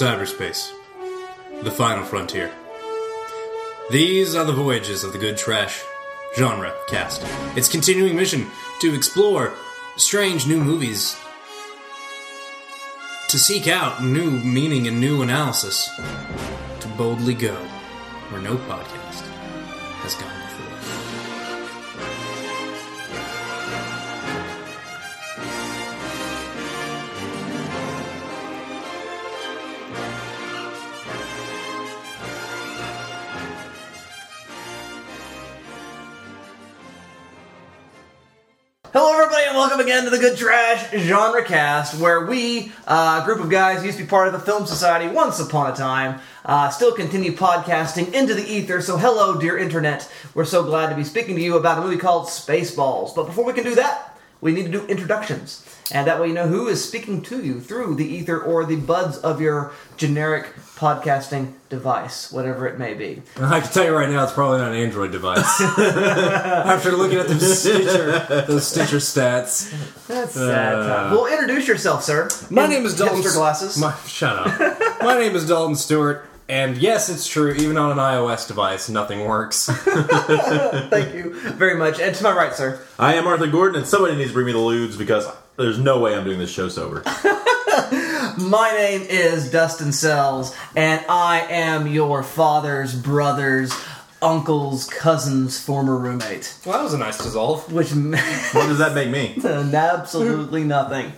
Cyberspace. The final frontier. These are the voyages of the good trash genre cast. Its continuing mission to explore strange new movies, to seek out new meaning and new analysis, to boldly go where no podcast has gone again to the Good Trash Genre Cast, where we, uh, a group of guys, used to be part of the Film Society once upon a time, uh, still continue podcasting into the ether. So, hello, dear internet. We're so glad to be speaking to you about a movie called Spaceballs. But before we can do that, we need to do introductions. And that way you know who is speaking to you through the ether or the buds of your generic podcasting device, whatever it may be. I can tell you right now, it's probably not an Android device. After looking at those Stitcher, those Stitcher stats, That's sad. Uh. Well, introduce yourself, sir. my In name is Dalton. hipster glasses. My, shut up. my name is Dalton Stewart, and yes, it's true. Even on an iOS device, nothing works. Thank you very much. And to my right, sir. I am Arthur Gordon, and somebody needs to bring me the lewds because there's no way I'm doing this show sober. My name is Dustin Sells, and I am your father's brother's uncle's cousin's former roommate. well, that was a nice dissolve. Which what does that make me? absolutely nothing.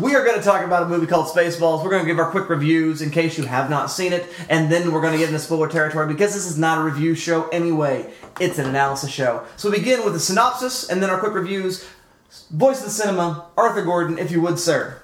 We are going to talk about a movie called Spaceballs. We're going to give our quick reviews in case you have not seen it, and then we're going to get into spoiler territory because this is not a review show anyway. It's an analysis show. So we begin with a synopsis and then our quick reviews. Voice of the cinema, Arthur Gordon, if you would, sir.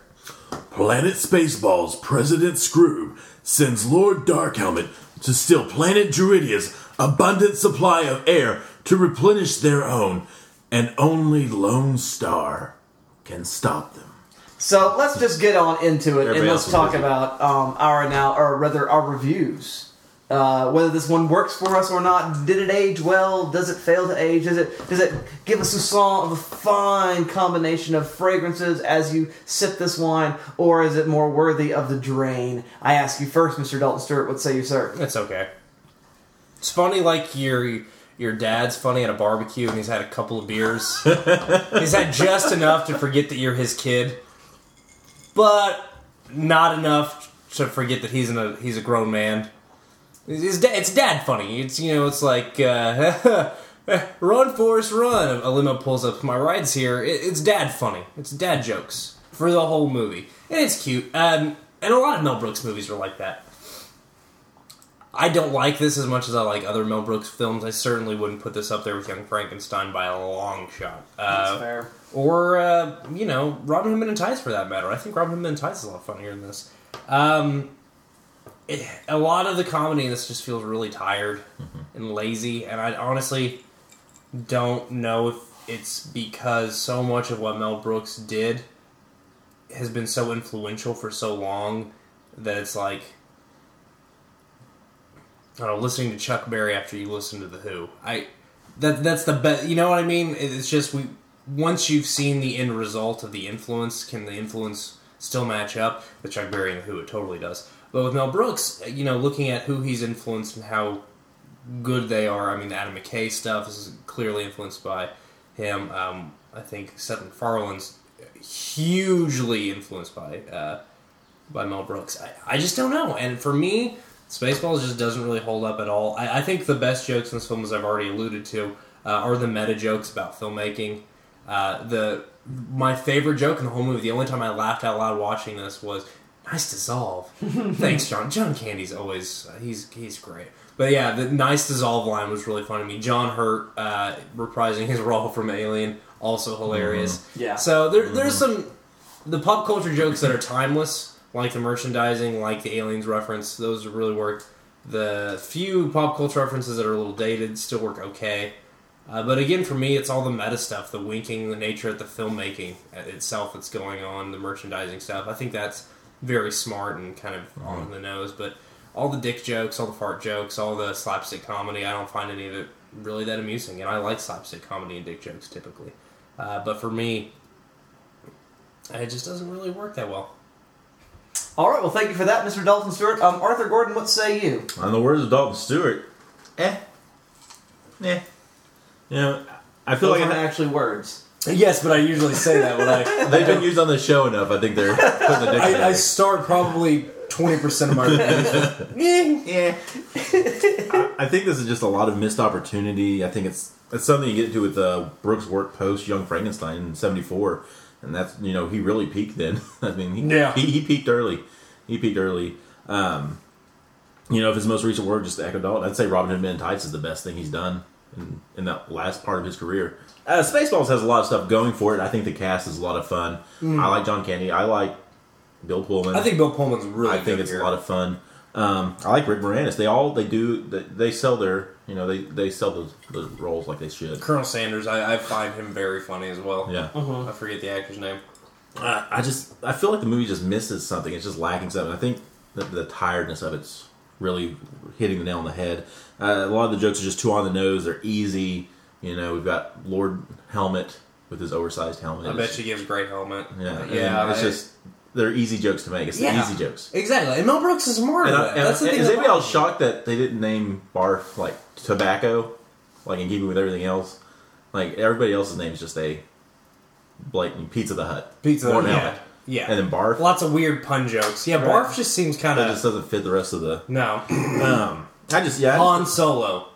Planet Spaceballs President Skroob sends Lord Darkhelmet to steal planet Druidia's abundant supply of air to replenish their own, and only Lone Star can stop them. So let's just get on into it and let's talk about um, our now, or rather our reviews. Uh, whether this one works for us or not, did it age well? Does it fail to age? Does it does it give us a song of a fine combination of fragrances as you sip this wine, or is it more worthy of the drain? I ask you first, Mr. Dalton Stewart. What say you, sir? It's okay. It's funny, like your your dad's funny at a barbecue, and he's had a couple of beers. he's had just enough to forget that you're his kid, but not enough to forget that he's in a he's a grown man. It's, it's dad funny. It's you know, it's like uh, run, Forrest, run. A limo pulls up. My ride's here. It, it's dad funny. It's dad jokes for the whole movie, and it's cute. Um, and a lot of Mel Brooks movies are like that. I don't like this as much as I like other Mel Brooks films. I certainly wouldn't put this up there with Young Frankenstein by a long shot. Uh, fair. or uh, you know, Robin Hood Men in Tights for that matter. I think Robin Hood Men in Tights is a lot funnier than this. Um, it, a lot of the comedy in this just feels really tired mm-hmm. and lazy, and I honestly don't know if it's because so much of what Mel Brooks did has been so influential for so long that it's like I don't know, listening to Chuck Berry after you listen to the Who. I that that's the best. You know what I mean? It's just we once you've seen the end result of the influence, can the influence still match up with Chuck Berry and the Who? It totally does. But with Mel Brooks, you know, looking at who he's influenced and how good they are. I mean, the Adam McKay stuff is clearly influenced by him. Um, I think Seth MacFarlane's hugely influenced by uh, by Mel Brooks. I, I just don't know. And for me, Spaceballs just doesn't really hold up at all. I, I think the best jokes in this film, as I've already alluded to, uh, are the meta jokes about filmmaking. Uh, the my favorite joke in the whole movie, the only time I laughed out loud watching this was "Nice dissolve." Thanks, John. John Candy's always uh, he's he's great. But yeah, the "Nice dissolve" line was really funny to me. John Hurt uh, reprising his role from Alien, also hilarious. Yeah. So there, there's some the pop culture jokes that are timeless, like the merchandising, like the aliens reference. Those really work. The few pop culture references that are a little dated still work okay. Uh, but again, for me, it's all the meta stuff, the winking, the nature of the filmmaking itself that's going on, the merchandising stuff. I think that's very smart and kind of on the nose. But all the dick jokes, all the fart jokes, all the slapstick comedy, I don't find any of it really that amusing. And I like slapstick comedy and dick jokes typically. Uh, but for me, it just doesn't really work that well. All right, well, thank you for that, Mr. Dalton Stewart. Um, Arthur Gordon, what say you? On the words of Dalton Stewart, eh, eh. You know, I feel Those like aren't I, actually words. Yes, but I usually say that when I they've been used on the show enough. I think they're putting the dictionary. I, I start probably twenty percent of my reviews. Yeah. I, I think this is just a lot of missed opportunity. I think it's it's something you get into with uh, Brooks' work post Young Frankenstein in '74, and that's you know he really peaked then. I mean, he, Yeah. he, he peaked early. He peaked early. Um, you know, if his most recent work just to echo Dalton, I'd say Robin Hood Men in Tights is the best thing he's done in, in that last part of his career. Uh, Spaceballs has a lot of stuff going for it. I think the cast is a lot of fun. I like John Candy. I like Bill Pullman. I think Bill Pullman's really. I think it's here. a lot of fun. Um, I like Rick Moranis. They all they do they, they sell their you know they, they sell those, those roles like they should. Colonel Sandurz. I, I find him very funny as well. Yeah, I forget the actor's name. I, I just I feel like the movie just misses something. It's just lacking something. I think that the tiredness of it's really hitting the nail on the head. Uh, a lot of the jokes are just too on the nose. They're easy. You know, we've got Lord Helmet with his oversized helmet. I bet she gives great helmet. Yeah, and yeah. It's just they're easy jokes to make. It's Yeah. the easy jokes. exactly. And Mel Brooks is smart. And, I, and That's the thing. is anybody else shocked that they didn't name Barf like tobacco, like in keeping with everything else? Like everybody else's name is just a blatant Pizza the Hut, Pizza? Lord yeah. Helmet. Yeah. and then Barf. Lots of weird pun jokes. Yeah, Right. Barf just seems kind That just doesn't fit the rest of the. no. Um, I just yeah, Han Solo,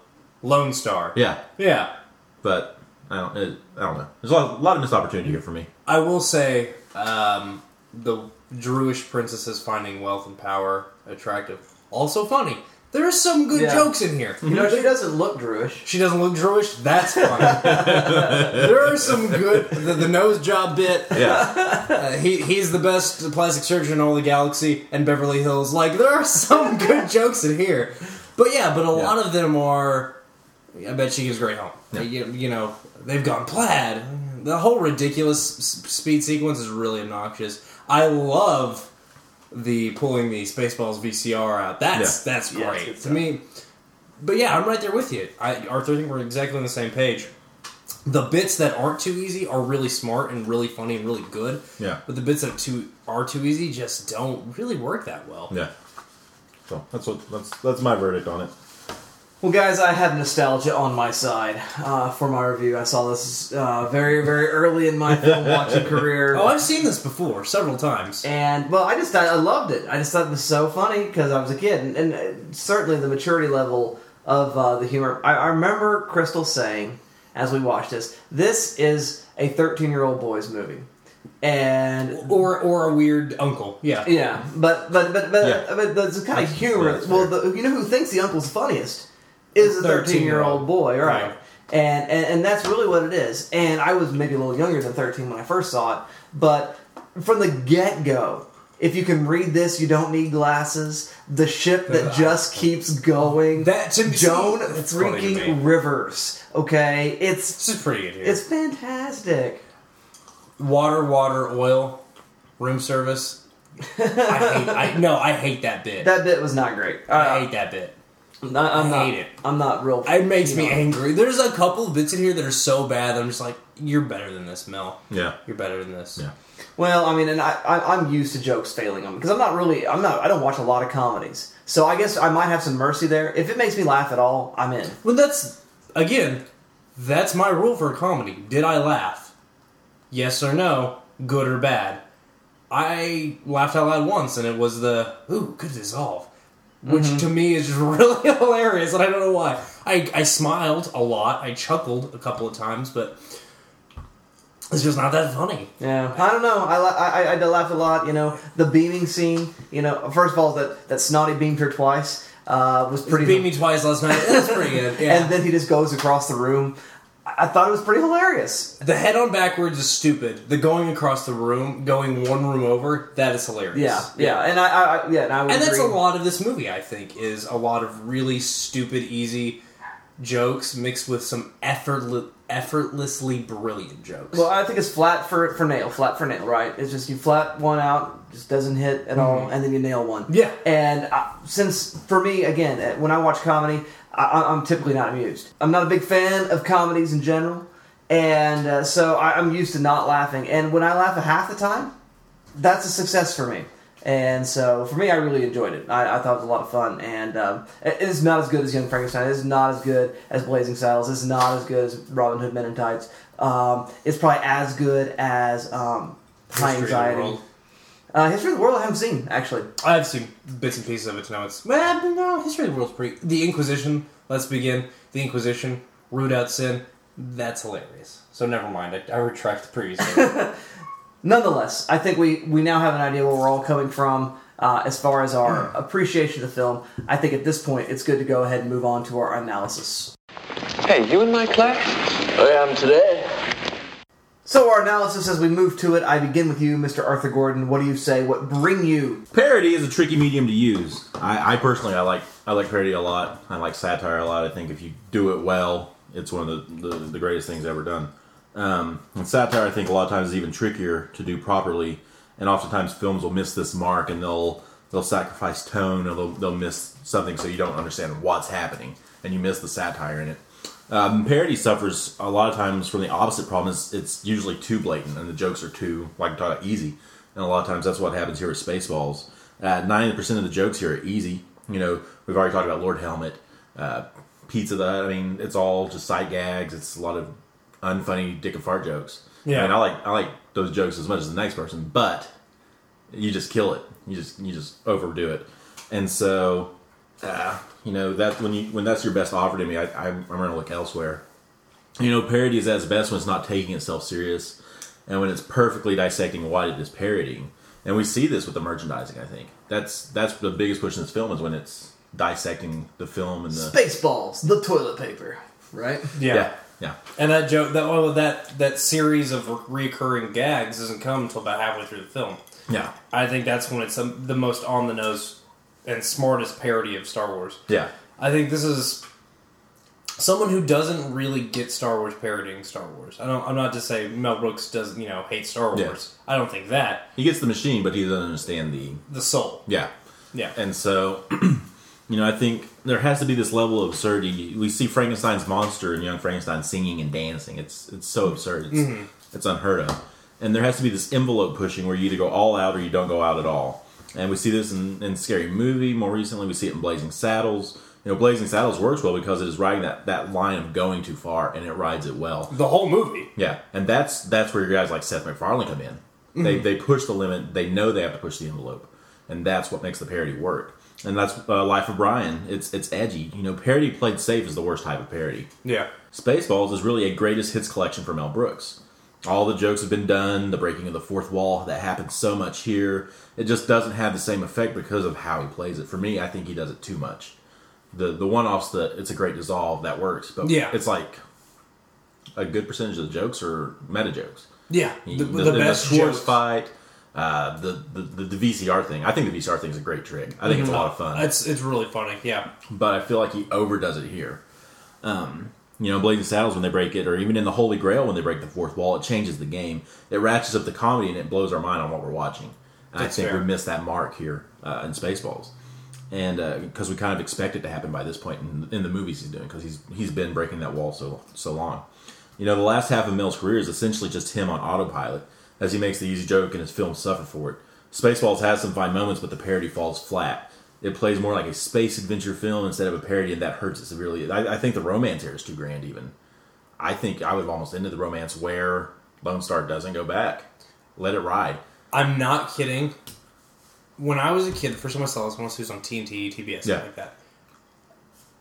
Lone Star. yeah, Yeah. But I don't. It, I don't know. There's a lot, a lot of missed opportunity here for me. I will say um, the Druish princesses finding wealth and power attractive. Also funny. There are some good Yeah. jokes in here. You know, she doesn't look Druish. She doesn't look Druish. That's funny. there are some good. The, the nose job bit. Yeah, Uh, he he's the best plastic surgeon in all the galaxy and Beverly Hills. Like there are some good jokes in here, but yeah, but a Yeah. lot of them are. I bet she gives great help. You, you know, they've gone plaid. The whole ridiculous speed sequence is really obnoxious. I love the pulling the Spaceballs VCR out. That's that's great it's to me. But yeah, I'm right there with you. I, Arthur, I think we're exactly on the same page. The bits that aren't too easy are really smart and really funny and really good. Yeah. But the bits that are too are too easy just don't really work that well. yeah. So that's what that's that's my verdict on it. Well, guys, I have nostalgia on my side uh, for my review. I saw this uh, very, very early in my film watching career. Oh, I've seen this before several times. And well, I just I loved it. I just thought it was so funny because I was a kid, and, and uh, certainly the maturity level of uh, the humor. I, I remember Crystal saying as we watched this, "This is a 13 year old boy's movie," and Or or a weird uncle. Yeah. yeah, but but but but, Yeah. but the kind of That's- humor. that's well, the, you know who thinks the uncle's funniest is a 13 year old boy, right? Right. And, and and that's really what it is. And I was maybe a little younger than 13 when I first saw it, but from the get go. If you can read this, you don't need glasses. The ship that just keeps going. That to me- Joan that's freaking. Rivers. Okay, it's This is pretty good here. it's fantastic. water, water, oil, room service. I hate. I no, I hate that bit. That bit was not great. I Uh, hate that bit. I'm not, I'm I not, hate it. I'm not real. It makes me know. angry. There's a couple of bits in here that are so bad. I'm just like, you're better than this, Mel. Yeah. You're better than this. Yeah. Well, I mean, and I, I I'm used to jokes failing them because I'm not really I'm not I don't watch a lot of comedies, so I guess I might have some mercy there. If it makes me laugh at all, I'm in. Well, that's again, that's my rule for a comedy. Did I laugh? Yes or no, good or bad. I laughed out loud once, and it was the ooh, good dissolve, which Mm-hmm. to me is just really hilarious, and I don't know why. I I smiled a lot, I chuckled a couple of times, but it's just not that funny. Yeah, I don't know. I I, I, I laughed a lot. You know, the beaming scene. You know, first of all, that that snotty beamed her twice uh, was pretty. Beat me twice last night. That's pretty good. Yeah. And then he just goes across the room. I, I thought it was pretty hilarious. the head on backwards is stupid. The going across the room, going one room over, that is hilarious. Yeah, yeah, and I, I, I yeah, and I would and that's a lot of this movie. I think is a lot of really stupid, easy jokes mixed with some effortless, effortlessly brilliant jokes. Well, I think it's flat for for nail, flat for nail, right? It's just you flat one out, just doesn't hit at all, and then you nail one. Mm-hmm. Yeah. And uh, since for me, again, uh, when I watch comedy, I, I'm typically not amused. I'm not a big fan of comedies in general, and uh, so I, I'm used to not laughing. And when I laugh a half the time, that's a success for me. And so for me, I really enjoyed it. I, I thought it was a lot of fun, and um, it is not as good as Young Frankenstein. It is not as good as Blazing Saddles. It's not as good as Robin Hood Men in Tights. Um, it's probably as good as um, High History of the Anxiety. World. Uh, History of the World I haven't seen actually. I've seen bits and pieces of it to know it's well, no. History of the World's pretty. The Inquisition. Let's begin. The Inquisition. Root out sin. That's hilarious. So never mind. I, I retract the previous. Nonetheless, I think we, we now have an idea where we're all coming from uh, as far as our appreciation of the film. I think at this point it's good to go ahead and move on to our analysis. Hey, you in my class? I am today. So our analysis as we move to it, I begin with you, Mr. Arthur Gordon. What do you say? What bring you? Parody is a tricky medium to use. I, I personally, I like I like parody a lot. I like satire a lot. I think if you do it well, it's one of the, the, the greatest things ever done. Um, and satire, I think a lot of times is even trickier to do properly. And oftentimes films will miss this mark, and they'll they'll sacrifice tone, or they'll, they'll miss something, so you don't understand what's happening, and you miss the satire in it. Um, parody suffers a lot of times from the opposite problem. Is it's usually too blatant, and the jokes are too like talk about easy. And a lot of times that's what happens here with Spaceballs. Uh, Ninety percent of the jokes here are easy. You know, we've already talked about Lord Helmet, uh, Pizza. That I mean, it's all just sight gags. It's a lot of unfunny dick and fart jokes. Yeah. I mean, I like I like those jokes as much as the next person, but you just kill it. You just you just overdo it, and so uh, you know that when you when that's your best offer to me, I, I'm, I'm going to look elsewhere. You know, parody is at its best when it's not taking itself serious, and when it's perfectly dissecting what it is parodying. And we see this with the merchandising. I think that's that's the biggest push in this film is when it's dissecting the film and the Spaceballs, the toilet paper, right? yeah. yeah yeah And that joke, that well, that that series of recurring gags doesn't come until about halfway through the film. yeah I think that's when it's um, the most on the nose and smartest parody of Star Wars. yeah I think this is someone who doesn't really get Star Wars parodying Star Wars. I don't. I'm not to say Mel Brooks doesn't, you know, hate Star Yeah. Wars. I don't think that he gets the machine, but he doesn't understand the the soul. yeah Yeah, And so, you know, I think there has to be this level of absurdity. We see Frankenstein's monster and young Frankenstein singing and dancing. It's it's so absurd. It's, mm-hmm. it's unheard of. And there has to be this envelope pushing where you either go all out or you don't go out at all. And we see this in, in Scary Movie. More recently, we see it in Blazing Saddles. You know, Blazing Saddles works well because it is riding that, that line of going too far, and it rides it well. the whole movie. Yeah, and that's that's where your guys like Seth MacFarlane come in. They they push the limit. They know they have to push the envelope, and that's what makes the parody work. And that's uh, Life of Brian. It's it's edgy. You know, parody played safe is the worst type of parody. Yeah, Spaceballs is really a greatest hits collection for Mel Brooks. All the jokes have been done. The breaking of the fourth wall that happens so much here. It just doesn't have the same effect because of how he plays it. For me, I think he does it too much. The the one offs that it's a great dissolve that works, but Yeah. it's like a good percentage of the jokes are meta jokes. yeah. The, The, the, the best Schwartz jokes. fight, uh, the, the the VCR thing. I think the VCR thing is a great trick. I think it's a lot of fun, It's it's really funny. Yeah, but I feel like he overdoes it here. Um, you know, Blazing Saddles when they break it, or even in the Holy Grail when they break the fourth wall, it changes the game. It ratchets up the comedy and it blows our mind on what we're watching. I think fair. we missed that mark here uh, in Spaceballs, and because we kind of expect it to happen by this point in, in the movies he's doing, because he's he's been breaking that wall so so long. You know, the last half of Mel's career is essentially just him on autopilot as he makes the easy joke and his films suffer for it. Spaceballs has some fine moments, but the parody falls flat. It plays more like a space adventure film instead of a parody, and that hurts it severely. I, I think the romance here is too grand, even. I think I was almost into the romance where Lone Star doesn't go back. Let it ride. I'm not kidding. When I was a kid, the first time I saw this, once it was on TNT, TBS, Yeah. something like that.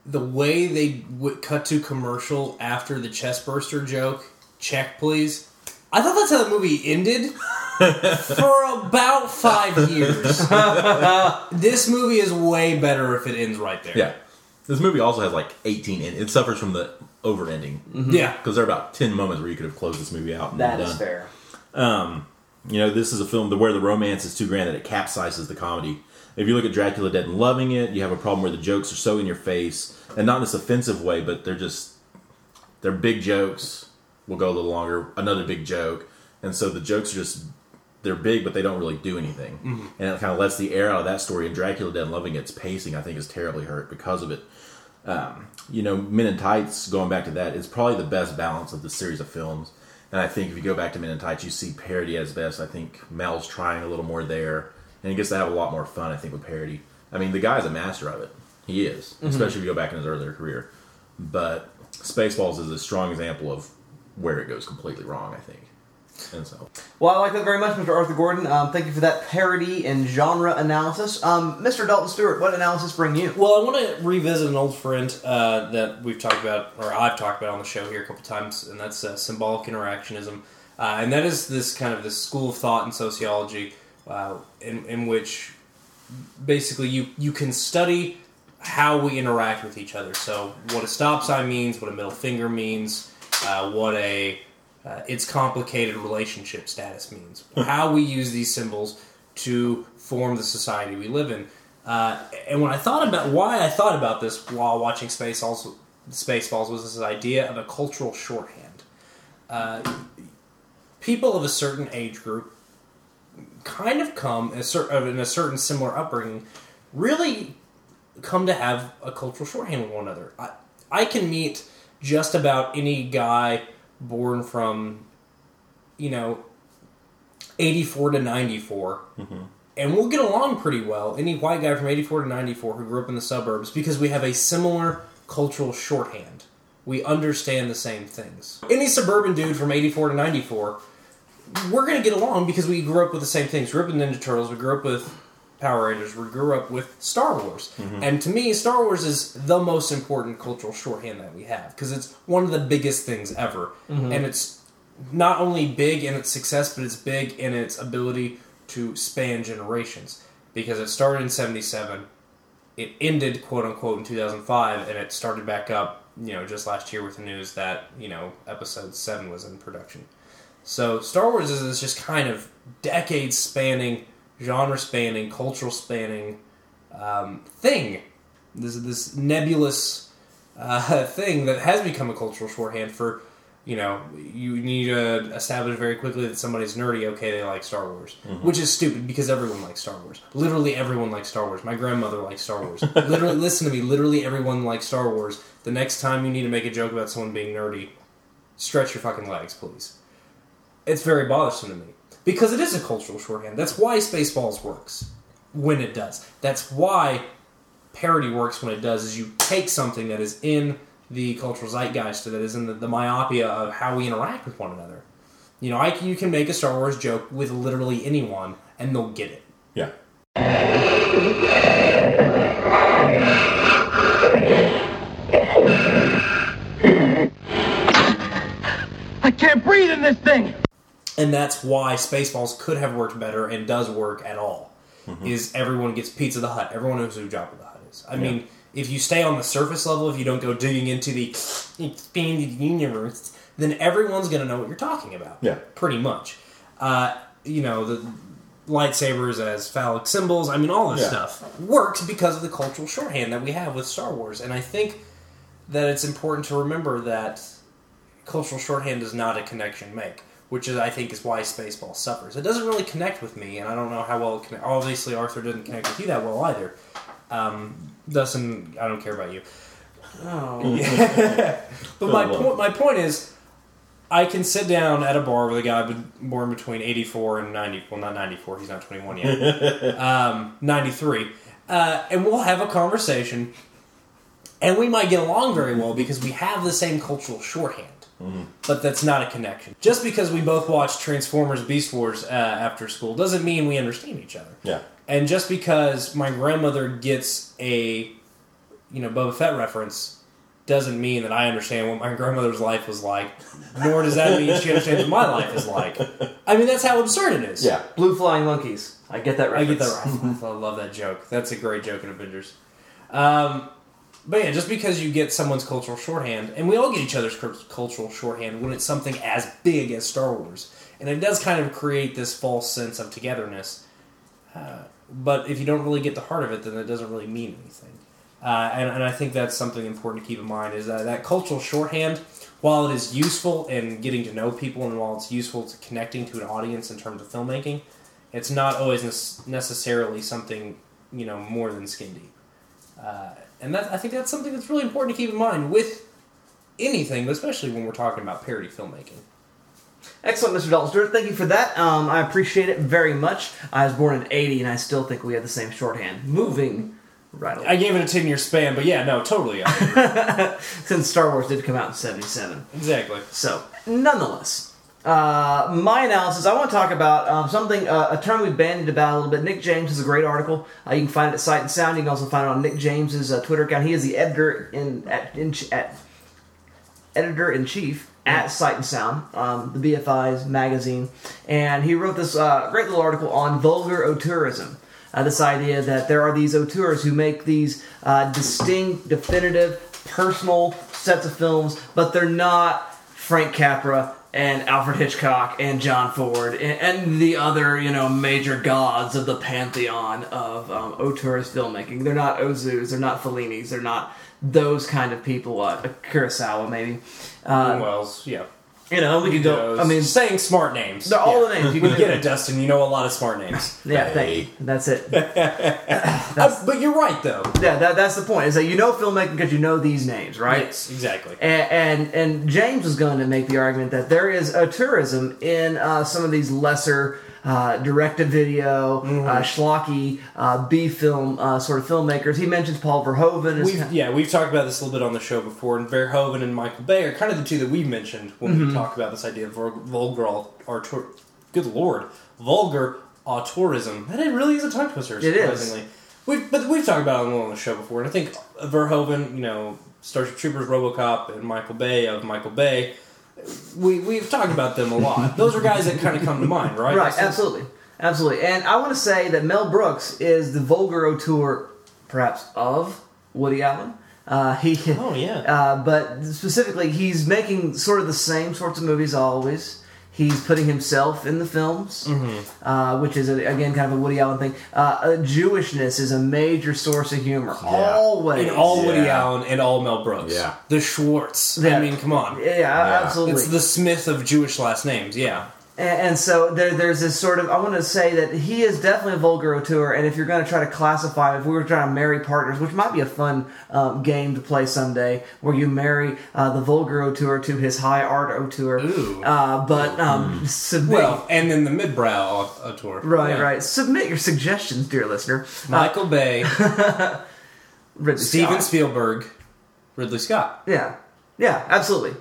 The way they would cut to commercial after the chest burster joke, check please. I thought that's how the movie ended for about five years. this movie is way better if it ends right there. Yeah. This movie also has like 18 in it suffers from the over ending. Mm-hmm. Yeah. Because there are about 10 moments where you could have closed this movie out and That been is done. fair. Um, you know, this is a film where the romance is too grand that it capsizes the comedy. If you look at Dracula Dead and loving it, you have a problem where the jokes are so in your face, and not in this offensive way, but they're just they're big jokes. We'll go a little longer. Another big joke, and so the jokes are just they're big, but they don't really do anything, and it kind of lets the air out of that story. And Dracula Dead and loving its pacing, I think, is terribly hurt because of it. Um, you know, Men in Tights, going back to that, is probably the best balance of the series of films. And I think if you go back to Men in Tights, you see parody as best. I think Mel's trying a little more there. and he gets to have a lot more fun. I think with parody. I mean, the guy's a master of it. He is, especially if you go back in his earlier career. But Spaceballs is a strong example of where it goes completely wrong. I think, and so Well, I like that very much, Mr. Arthur Gordon. Um, thank you for that parody and genre analysis. Um, Mr. Dalton Stewart, what analysis bring you? Well, I want to revisit an old friend uh, that we've talked about, or I've talked about on the show here a couple times, and that's uh, symbolic interactionism. Uh, and that is this kind of this school of thought in sociology uh, in, in which basically you, you can study how we interact with each other. So, what a stop sign means, what a middle finger means, uh, what a uh, its complicated relationship status means, how we use these symbols to form the society we live in. Uh, and when I thought about why I thought about this while watching Space also Spaceballs was this idea of a cultural shorthand. Uh, people of a certain age group kind of come a cer- in a certain similar upbringing really come to have a cultural shorthand with one another. I, I can meet just about any guy born from, you know, 84 to 94, mm-hmm. and we'll get along pretty well. Any white guy from 84 to 94 who grew up in the suburbs because we have a similar cultural shorthand. We understand the same things. Any suburban dude from 84 to 94, we're going to get along because we grew up with the same things. We grew up with Ninja Turtles, we grew up with Power Rangers, we grew up with Star Wars. Mm-hmm. And to me, Star Wars is the most important cultural shorthand that we have because it's one of the biggest things ever. Mm-hmm. And it's not only big in its success, but it's big in its ability to span generations. Because it started in 77, it ended, quote unquote, in 2005, and it started back up, you know, just last year with the news that, you know, episode 7 was in production. So Star Wars is this just kind of decade spanning, genre spanning, cultural spanning um, thing. This this nebulous uh, thing that has become a cultural shorthand for you know you need to establish very quickly that somebody's nerdy. Okay, they like Star Wars, which is stupid because everyone likes Star Wars. Literally everyone likes Star Wars. My grandmother likes Star Wars. literally, listen to me. Literally everyone likes Star Wars. The next time you need to make a joke about someone being nerdy, stretch your fucking legs, please it's very bothersome to me because it is a cultural shorthand. That's why Spaceballs works when it does. That's why parody works when it does. Is you take something that is in the cultural zeitgeist, that is in the, the myopia of how we interact with one another. You know, I, you can make a Star Wars joke with literally anyone, and they'll get it. yeah. I can't breathe in this thing! And that's why Spaceballs could have worked better and does work at all. Mm-hmm. Is everyone gets Pizza the Hut? Everyone knows who Jabba the Hutt is. I mean, if you stay on the surface level, if you don't go digging into the expanded universe, then everyone's going to know what you're talking about. Yeah. pretty much. Uh, you know the lightsabers as phallic symbols. I mean, all this Yeah. stuff works because of the cultural shorthand that we have with Star Wars, and I think that it's important to remember that cultural shorthand does not a connection make, which is I think is why Spaceball suffers. It doesn't really connect with me, and I don't know how well it connect. Obviously, Arthur didn't connect with you that well either. Um, Dustin, I don't care about you. Oh. But my point, my point is, I can sit down at a bar with a guy born between eighty four and ninety. Well, not ninety four. He's not twenty one yet. um, ninety three, uh, and we'll have a conversation, and we might get along very well because we have the same cultural shorthand. But that's not a connection. Just because we both watch Transformers Beast Wars uh, after school doesn't mean we understand each other. Yeah. And just because my grandmother gets a, you know, Boba Fett reference doesn't mean that I understand what my grandmother's life was like, nor does that mean she understands what my life is like. I mean, that's how absurd it is. Yeah. Blue flying monkeys. I get that I get that right. I love that joke. That's a great joke in Avengers. Um, but yeah, just because you get someone's cultural shorthand, and we all get each other's cultural shorthand when it's something as big as Star Wars, and it does kind of create this false sense of togetherness. Uh, but if you don't really get the heart of it, then it doesn't really mean anything. Uh, and, and I think that's something important to keep in mind is that that cultural shorthand, while it is useful in getting to know people and while it's useful to connecting to an audience in terms of filmmaking, it's not always necessarily something you know more than skin deep. Uh, and that I think that's something that's really important to keep in mind with anything, but especially when we're talking about parody filmmaking. Excellent, Mr. Dalton Stewart. Thank you for that. Um, I appreciate it very much. I was born in 80, and I still think we have the same shorthand. Moving right along. I gave it a 10 year span, but yeah, no, totally. Since Star Wars did come out in 77. exactly. So, nonetheless, uh, my analysis, I want to talk about um, something, uh, a term we've bandied about a little bit. Nick James has a great article. Uh, you can find it at Sight and Sound. You can also find it on Nick James's uh, Twitter account. He is the editor in at, in, at editor in chief at Sight and Sound, um, the BFI's magazine, and he wrote this uh, great little article on vulgar auteurism. Uh, this idea that there are these auteurs who make these uh, distinct, definitive, personal sets of films, but they're not Frank Capra and Alfred Hitchcock and John Ford and, and the other, you know, major gods of the pantheon of um, auteurist filmmaking. They're not Ozus, they're not Fellinis, they're not those kind of people. Uh, Kurosawa, maybe. Uh, Welles, yeah. You know, we could go. I mean, saying smart names. they're all Yeah. the names. You We can get it, Dustin. You know a lot of smart names. Yeah, thank you. That's it. Uh, but you're right, though. Yeah, that, that's the point. Is that you know filmmaking because you know these names, right? Yes, exactly. And, and and James was going to make the argument that there is auteurism in uh, some of these lesser uh, direct-to-video, Mm-hmm. uh, schlocky uh, B film uh, sort of filmmakers. He mentions Paul Verhoeven. As We've, yeah, we've talked about this a little bit on the show before, and Verhoeven and Michael Bay are kind of the two that we've mentioned when Mm-hmm. we talk about this idea of vulgar auteur. Good lord, vulgar auteurism. That it really is a tongue twister. It is. surprisingly. We've, but we've talked about it on the show before, and I think Verhoeven, you know, Starship Troopers, RoboCop, and Michael Bay of Michael Bay. We we've talked about them a lot. Those are guys that kind of come to mind, right? Right, Dustin? absolutely. Absolutely. And I want to say that Mel Brooks is the vulgar auteur, perhaps, of Woody Allen. Uh, he, Oh, yeah. Uh, but specifically, he's making sort of the same sorts of movies always. He's putting himself in the films, Mm-hmm. uh, which is, again, kind of a Woody Allen thing. Uh, uh, Jewishness is a major source of humor. Yeah. Always. In all Woody Yeah. Allen and all Mel Brooks. Yeah. The Schwartz. Yeah. I mean, come on. Yeah, absolutely. It's the Smith of Jewish last names, yeah. And, so there, there's this sort of. I want to say that he is definitely a vulgar auteur, and if you're going to try to classify, if we were trying to marry partners, which might be a fun um, game to play someday, where you marry uh, the vulgar auteur to his high art auteur, Ooh. Uh, but um, submit. Well, and then the midbrow auteur. right, Yeah. right. Submit your suggestions, dear listener. Uh, Michael Bay, Ridley Steven Scott. Spielberg, Ridley Scott. Yeah. Yeah, absolutely.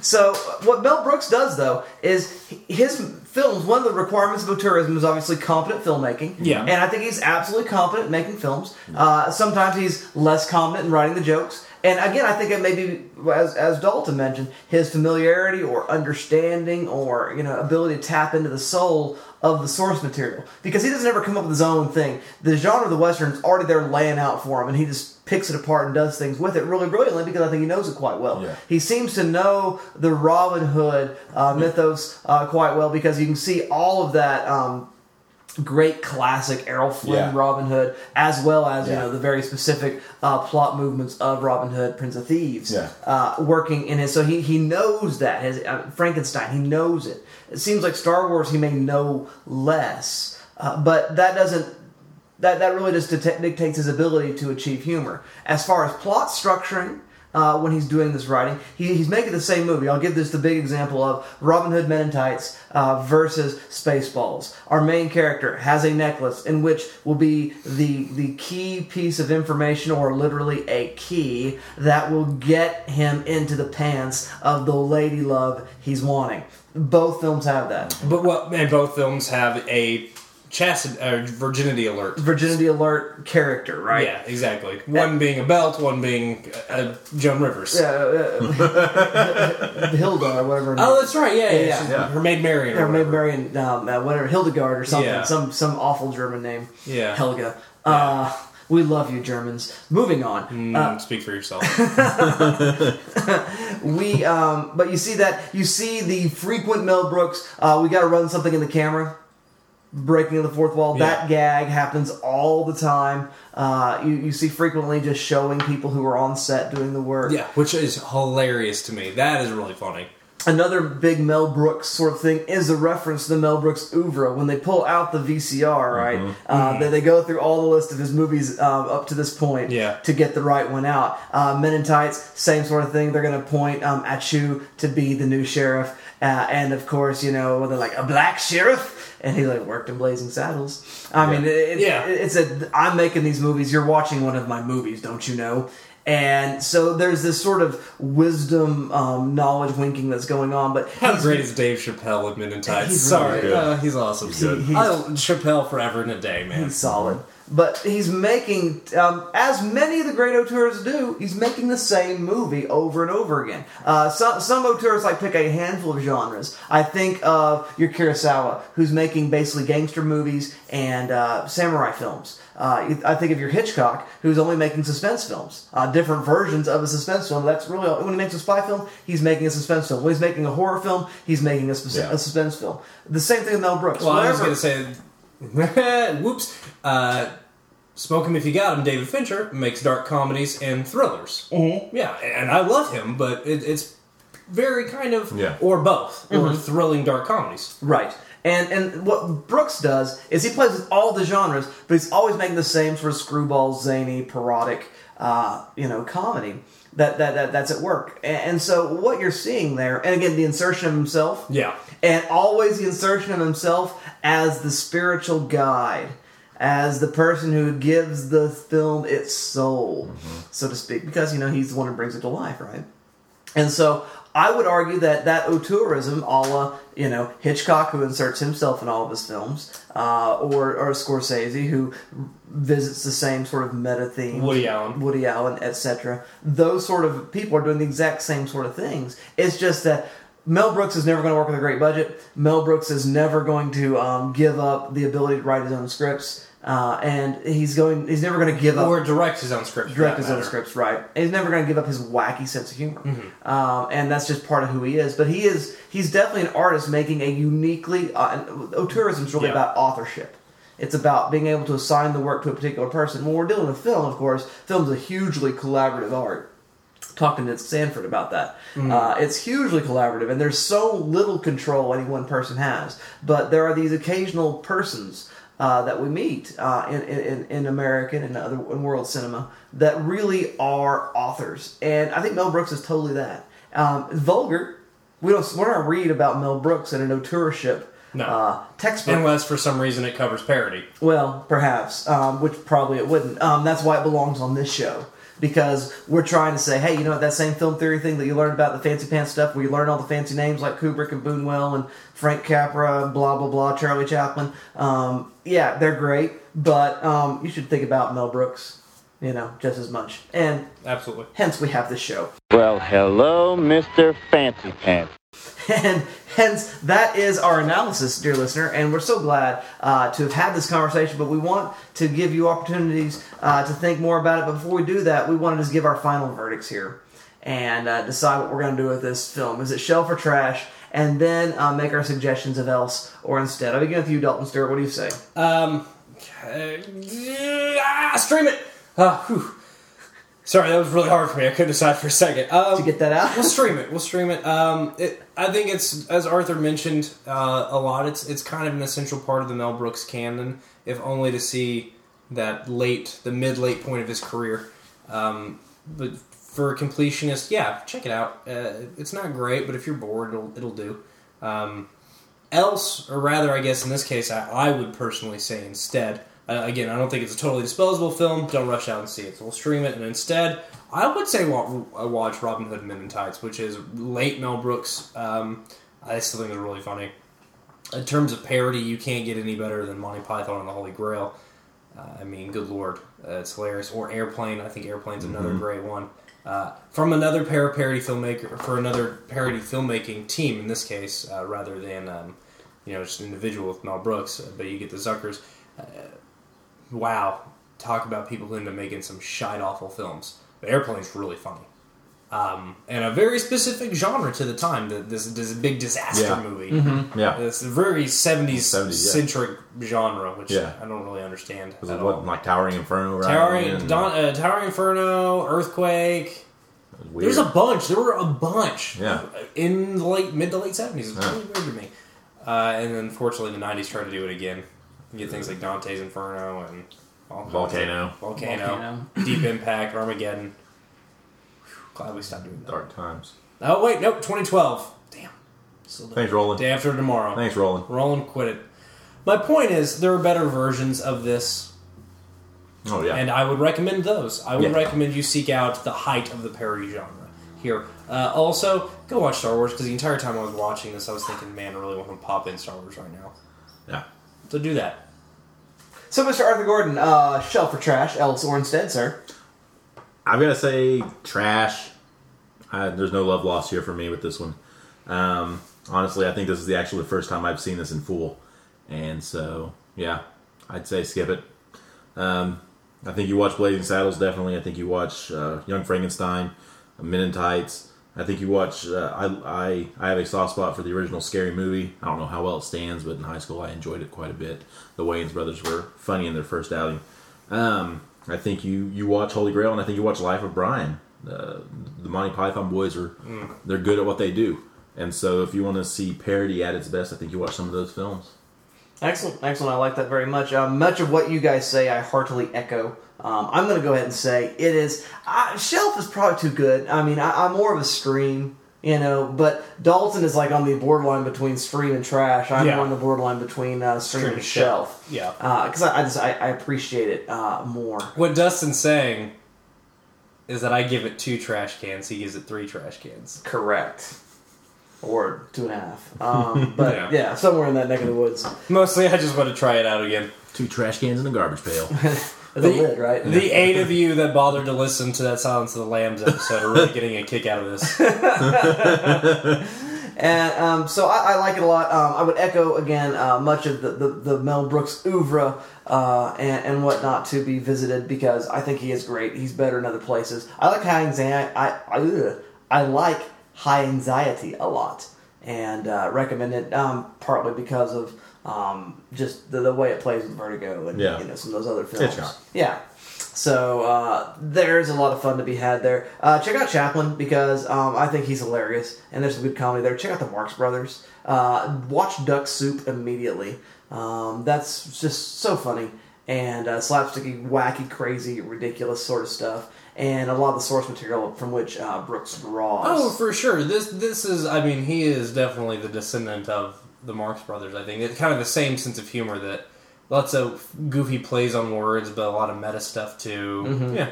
So what Mel Brooks does though is his films. One of the requirements of auteurism is obviously competent filmmaking. Yeah. and I think he's absolutely competent making films. Uh, sometimes he's less competent in writing the jokes. And again, I think it may be as as Dalton mentioned, his familiarity or understanding or you know ability to tap into the soul of the source material because he doesn't ever come up with his own thing. The genre of the western is already there laying out for him, and he just picks it apart and does things with it really brilliantly because I think he knows it quite well. Yeah. He seems to know the Robin Hood uh, mythos uh, quite well because you can see all of that. Um, Great classic Errol Flynn Yeah. Robin Hood, as well as you know the very specific uh, plot movements of Robin Hood, Prince of Thieves, Yeah. uh, working in his. So he he knows that his uh, Frankenstein. He knows it. It seems like Star Wars. He may know less, uh, but that doesn't. That that really just dictates his ability to achieve humor. As far as plot structuring. Uh, when he's doing this writing, he, he's making the same movie. I'll give this the big example of Robin Hood Men in Tights uh, versus Spaceballs. Our main character has a necklace in which will be the the key piece of information, or literally a key that will get him into the pants of the lady love he's wanting. Both films have that. But what? And both films have a chastity, uh, virginity alert. Virginity alert character, right? Yeah, exactly. One being a belt, one being uh, Joan Rivers. Uh, uh, Hilda or whatever. her Oh, that's right. Yeah, yeah. Yeah, yeah. Her maid Marian. maybe whatever. Marion, um, uh, whatever, Hildegard or something, Yeah. some some awful German name. Yeah. Helga. Uh, we love you, Germans. Moving on. Mm, Uh, speak for yourself. we, um, but you see that you see the frequent Mel Brooks. Uh, we got to run something in the camera. Breaking the fourth wall. That gag happens all the time. Uh, you, you see frequently just showing people who are on set doing the work. yeah, which is hilarious to me. That is really funny. another big Mel Brooks sort of thing is a reference to the Mel Brooks oeuvre. When they pull out the VCR, right, Mm-hmm. uh, they, they go through all the list of his movies uh, up to this point Yeah. to get the right one out. Uh, Men in Tights, same sort of thing. They're going to point um, at you to be the new sheriff. Uh, and of course, you know, they're like, a black sheriff? And he like worked in Blazing Saddles. I mean, it, it, Yeah. it's a, I'm making these movies, you're watching one of my movies, don't you know? And so there's this sort of wisdom, um, knowledge winking that's going on. But How great is Dave Chappelle in Men in Tights? He's Sorry, really good. uh, he's awesome. good. He's- I, Chappelle forever and a day, man. He's solid. But he's making, um, as many of the great auteurs do, he's making the same movie over and over again. Uh, some, some auteurs like pick a handful of genres. I think of your Kurosawa, who's making basically gangster movies and uh, samurai films. Uh, I think of your Hitchcock, who's only making suspense films, uh, different versions of a suspense film. That's really all, when he makes a spy film, he's making a suspense film. When he's making a horror film, he's making a, spe- Yeah. a suspense film. The same thing with Mel Brooks. Well, I was going to say, whoops. Uh, Smoke him if you got him. David Fincher makes dark comedies and thrillers. Mm-hmm. Yeah, and I love him, but it, it's very kind of Yeah. or both or thrilling dark comedies. Right. And and what Brooks does is he plays with all the genres, but he's always making the same sort of screwball, zany, parodic, uh, you know, comedy that, that, that that's at work. And, and so what you're seeing there, and again, the insertion of himself, Yeah. and always the insertion of himself as the spiritual guide, as the person who gives the film its soul, mm-hmm. so to speak, because you know he's the one who brings it to life, right? And so I would argue that that auteurism, a la, you know, Hitchcock, who inserts himself in all of his films, uh, or, or Scorsese, who visits the same sort of meta theme, Woody Allen. Woody Allen, etc. Those sort of people are doing the exact same sort of things. It's just that Mel Brooks is never going to work with a great budget. Mel Brooks is never going to um, give up the ability to write his own scripts, uh, and he's going. He's never going to give up Or direct his own script. for direct his own scripts, right? And he's never going to give up his wacky sense of humor, Mm-hmm. um, and that's just part of who he is. But he is he's definitely an artist making a uniquely. Uh, and auteurism is really Yeah. about authorship. It's about being able to assign the work to a particular person. When we're dealing with film, of course, film's a hugely collaborative art. Talking to Sanford about that, uh, it's hugely collaborative, and there's so little control any one person has. But there are these occasional persons uh, that we meet uh, in, in, in American and other in world cinema that really are authors, and I think Mel Brooks is totally that. Um, vulgar. We don't. We're not read about Mel Brooks in an auteurship No. uh, textbook. Unless for some reason it covers parody. Well, perhaps, um, which probably it wouldn't. Um, that's why it belongs on this show because we're trying to say, hey, you know what, that same film theory thing that you learned about the fancy pants stuff, where you learn all the fancy names like Kubrick and Buñuel and Frank Capra, blah blah blah, Charlie Chaplin. Um, yeah, they're great, but um, you should think about Mel Brooks, you know, just as much. And Absolutely. hence we have this show. Well, hello, Mr. Fancy Pants. And hence that is our analysis, dear listener. And we're so glad uh, to have had this conversation. But we want to give you opportunities uh, to think more about it. But before we do that, we want to just give our final verdicts here and uh, decide what we're going to do with this film. Is it shelf or trash? And then uh, make our suggestions of else or instead. I'll begin with you, Dalton Stewart. What do you say? Um, uh, ah, stream it. Uh. Sorry, that was really hard for me. I couldn't decide for a second. Um, To get that out? we'll stream it. We'll stream it. Um, it, I think it's as Arthur mentioned uh, a lot. It's it's kind of an essential part of the Mel Brooks canon, if only to see that late, the mid late point of his career. Um, but for a completionist, yeah, check it out. Uh, it's not great, but if you're bored, it'll it'll do. Um, else, or rather, I guess in this case, I, I would personally say instead. Uh, again, I don't think it's a totally disposable film. Don't rush out and see it. So we'll stream it, and instead, I would say uh, watch Robin Hood Men in Tights, which is late Mel Brooks. Um, I still think it's really funny. In terms of parody, you can't get any better than Monty Python and the Holy Grail. Uh, I mean, good lord, uh, it's hilarious. Or Airplane. I think Airplane's another great one. Uh, from another pair of parody filmmaker, for another parody filmmaking team in this case, uh, rather than um, you know just an individual with Mel Brooks, uh, but you get the Zuckers. Wow, talk about people who end up making some shite awful films. But Airplane's really funny. Um, and a very specific genre to the time. The, this, this big disaster Yeah. movie. Yeah. It's a very 70s, 70s, yeah. centric genre, which Yeah. I don't really understand. Was at it what, all. like Towering Inferno? Right? Towering, Don, uh, Towering Inferno, Earthquake, It was weird. There's a bunch. There were a bunch. Yeah. In the late mid to late seventies. It's really weird to me. Uh, and then unfortunately the nineties tried to do it again. You get things like Dante's Inferno and all kinds of- Volcano. Volcano. Volcano. Deep Impact, Armageddon. Whew, glad we stopped doing that. Dark times. Oh wait, nope, twenty twelve. Damn. Still Thanks, Roland. Day after tomorrow. Thanks, Roland. Roland quit it. My point is, there are better versions of this, Oh yeah. and I would recommend those. I would Yeah. recommend you seek out the height of the parody genre here. Uh, also, go watch Star Wars because the entire time I was watching this, I was thinking, man, I really want to pop in Star Wars right now. yeah. So do that. So, Mr. Arthur Gordon, uh, shelf for trash, Ellis Ornstead, sir. I've got to say, trash. I, there's no love lost here for me with this one. Um, honestly, I think this is the actually the first time I've seen this in full, and so yeah, I'd say skip it. Um, I think you watch Blazing Saddles definitely. I think you watch uh, Young Frankenstein, Men in Tights. I think you watch. Uh, I, I I have a soft spot for the original Scary Movie. I don't know how well it stands, but in high school I enjoyed it quite a bit. The Wayans brothers were funny in their first outing. Um, I think you you watch Holy Grail, and I think you watch Life of Brian. Uh, the Monty Python boys are they're good at what they do, and so if you want to see parody at its best, I think you watch some of those films. Excellent, excellent. I like that very much. Uh, much of what you guys say, I heartily echo. Um, I'm going to go ahead and say it is. Uh, Shelf is probably too good. I mean, I, I'm more of a stream, you know, but Dalton is like on the borderline between stream and trash. I'm Yeah. on the borderline between uh, stream, Stream and shelf. Yeah. Because I, I just I, I appreciate it uh, more. What Dustin's saying is that I give it two trash cans, he gives it three trash cans. Correct. Or two and a half. Um, but Yeah. yeah. somewhere in that neck of the woods. Mostly, I just want to try it out again. Two trash cans and a garbage pail. The, The- lid, right? The eight of you that bothered to listen to that Silence of the Lambs episode are really getting a kick out of this. And um, so I, I like it a lot. Um, I would echo again uh, much of the, the, the Mel Brooks oeuvre uh, and, and whatnot to be visited because I think he is great. He's better in other places. I like high anxiety. I, I. I like high anxiety a lot and uh, recommend it um, partly because of um, just the, the way it plays with Vertigo and Yeah. you know some of those other films. Hitchcock. Yeah. So uh, there's a lot of fun to be had there. Uh, check out Chaplin because um, I think he's hilarious, and there's some good comedy there. Check out the Marx Brothers. Uh, watch Duck Soup immediately. Um, that's just so funny and uh, slapsticky, wacky, crazy, ridiculous sort of stuff, and a lot of the source material from which uh, Brooks draws. Oh, for sure. This this is. I mean, he is definitely the descendant of the Marx Brothers. I think it's kind of the same sense of humor that lots of goofy plays on words, but a lot of meta stuff too. Yeah.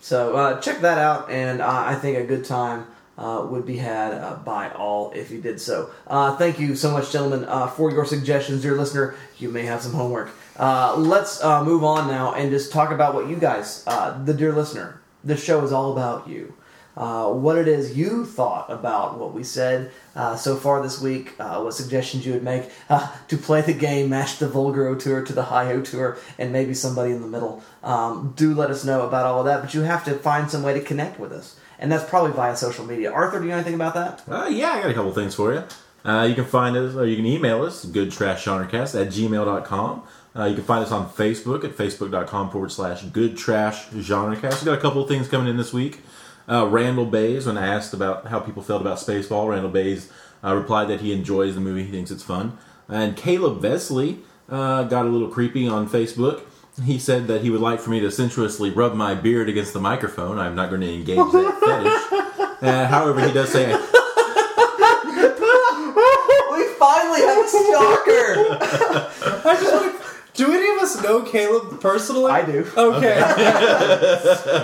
So uh, check that out, and uh, I think a good time uh, would be had uh, by all if you did so. Uh, thank you so much, gentlemen, uh, for your suggestions, dear listener. You may have some homework. Uh, let's uh, move on now and just talk about what you guys, uh, the dear listener, this show is all about you. Uh, what it is you thought about what we said uh, so far this week, uh, what suggestions you would make uh, to play the game, match the vulgar auteur to the high auteur, and maybe somebody in the middle. Um, do let us know about all of that, but you have to find some way to connect with us. And that's probably via social media. Arthur, do you know anything about that? Uh, yeah, I got a couple things for you. Uh, you can find us, or you can email us, goodtrashgenrecast at gmail.com. Uh, you can find us on Facebook at facebook.com forward slash good trash goodtrashgenrecast. We've got a couple of things coming in this week. Uh, Randall Bays, when I asked about how people felt about Spaceball, Randall Bays uh, replied that he enjoys the movie, he thinks it's fun. And Caleb Vesley uh, got a little creepy on Facebook. He said that he would like for me to sensuously rub my beard against the microphone. I'm not going to engage that fetish. Uh, however, he does say We finally have a stalker! Do any of us know Caleb personally? I do. Okay.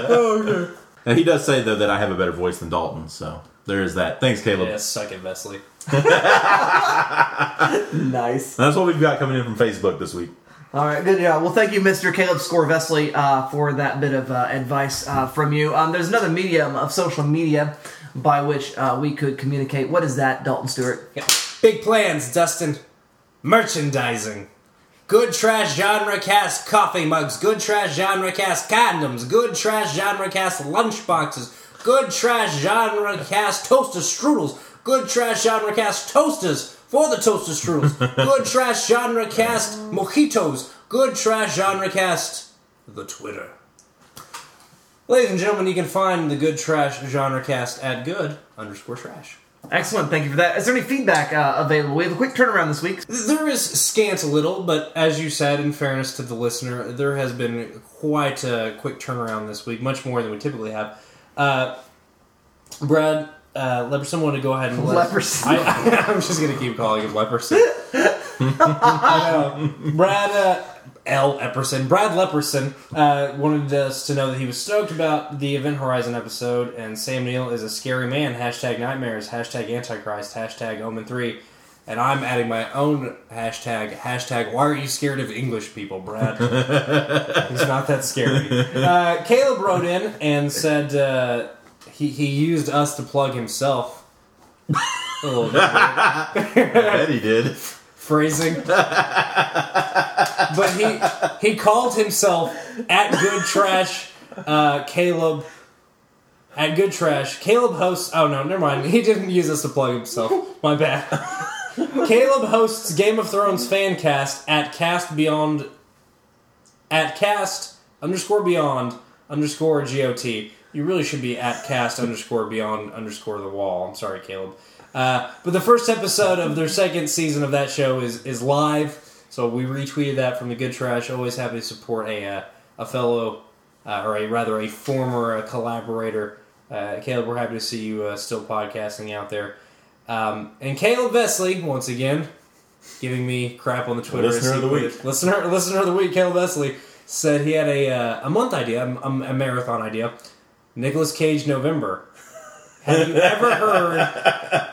oh, okay. And he does say though that I have a better voice than Dalton, so there is that. Thanks, Caleb. Yeah, suck it, Vesley. Nice. That's what we've got coming in from Facebook this week. All right, good job. Well, thank you, Mr. Caleb Scorvesley, uh, for that bit of uh, advice uh, from you. Um, there's another medium of social media by which uh, we could communicate. What is that, Dalton Stewart? Yeah. Big plans, Dustin. Merchandising. Good trash genre cast coffee mugs. Good trash genre cast condoms. Good trash genre cast lunchboxes. Good trash genre cast toaster strudels. Good trash genre cast toasters for the toaster strudels. Good trash genre cast mojitos. Good trash genre cast the Twitter. Ladies and gentlemen, you can find the Good Trash genre cast at good underscore trash. Excellent, thank you for that. Is there any feedback uh, available? We have a quick turnaround this week. There is scant a little, but as you said, in fairness to the listener, there has been quite a quick turnaround this week, much more than we typically have. Uh, Brad uh, Leperson wanted to go ahead and let- Leperson. I, I'm just going to keep calling him Leperson. I know. Brad uh, L. Epperson, Brad Leperson, uh, wanted us to know that he was stoked about the Event Horizon episode, and Sam Neill is a scary man. Hashtag nightmares. Hashtag Antichrist. Hashtag Omen three. And I'm adding my own hashtag. Hashtag Why are you scared of English people, Brad? He's not that scary. Uh, Caleb wrote in and said uh, he he used us to plug himself. A little bit. I bet he did. Phrasing. but he he called himself at Good Trash uh, Caleb. At Good Trash, Caleb hosts. Oh no, never mind. He didn't use this to plug himself. My bad. Caleb hosts Game of Thrones fan cast at Cast Beyond. At Cast underscore Beyond underscore GOT. You really should be at Cast underscore Beyond underscore the Wall. I'm sorry, Caleb. Uh, but the first episode of their second season of that show is is live, so we retweeted that from the Good Trash. Always happy to support a uh, a fellow, uh, or a rather a former uh, collaborator. Uh, Caleb, we're happy to see you uh, still podcasting out there. Um, and Caleb Vesley, once again, giving me crap on the Twitter. Listener of the week. Listener, listener of the week, Caleb Vesley said he had a uh, a month idea, a, a marathon idea. Nicolas Cage November. Have you ever heard?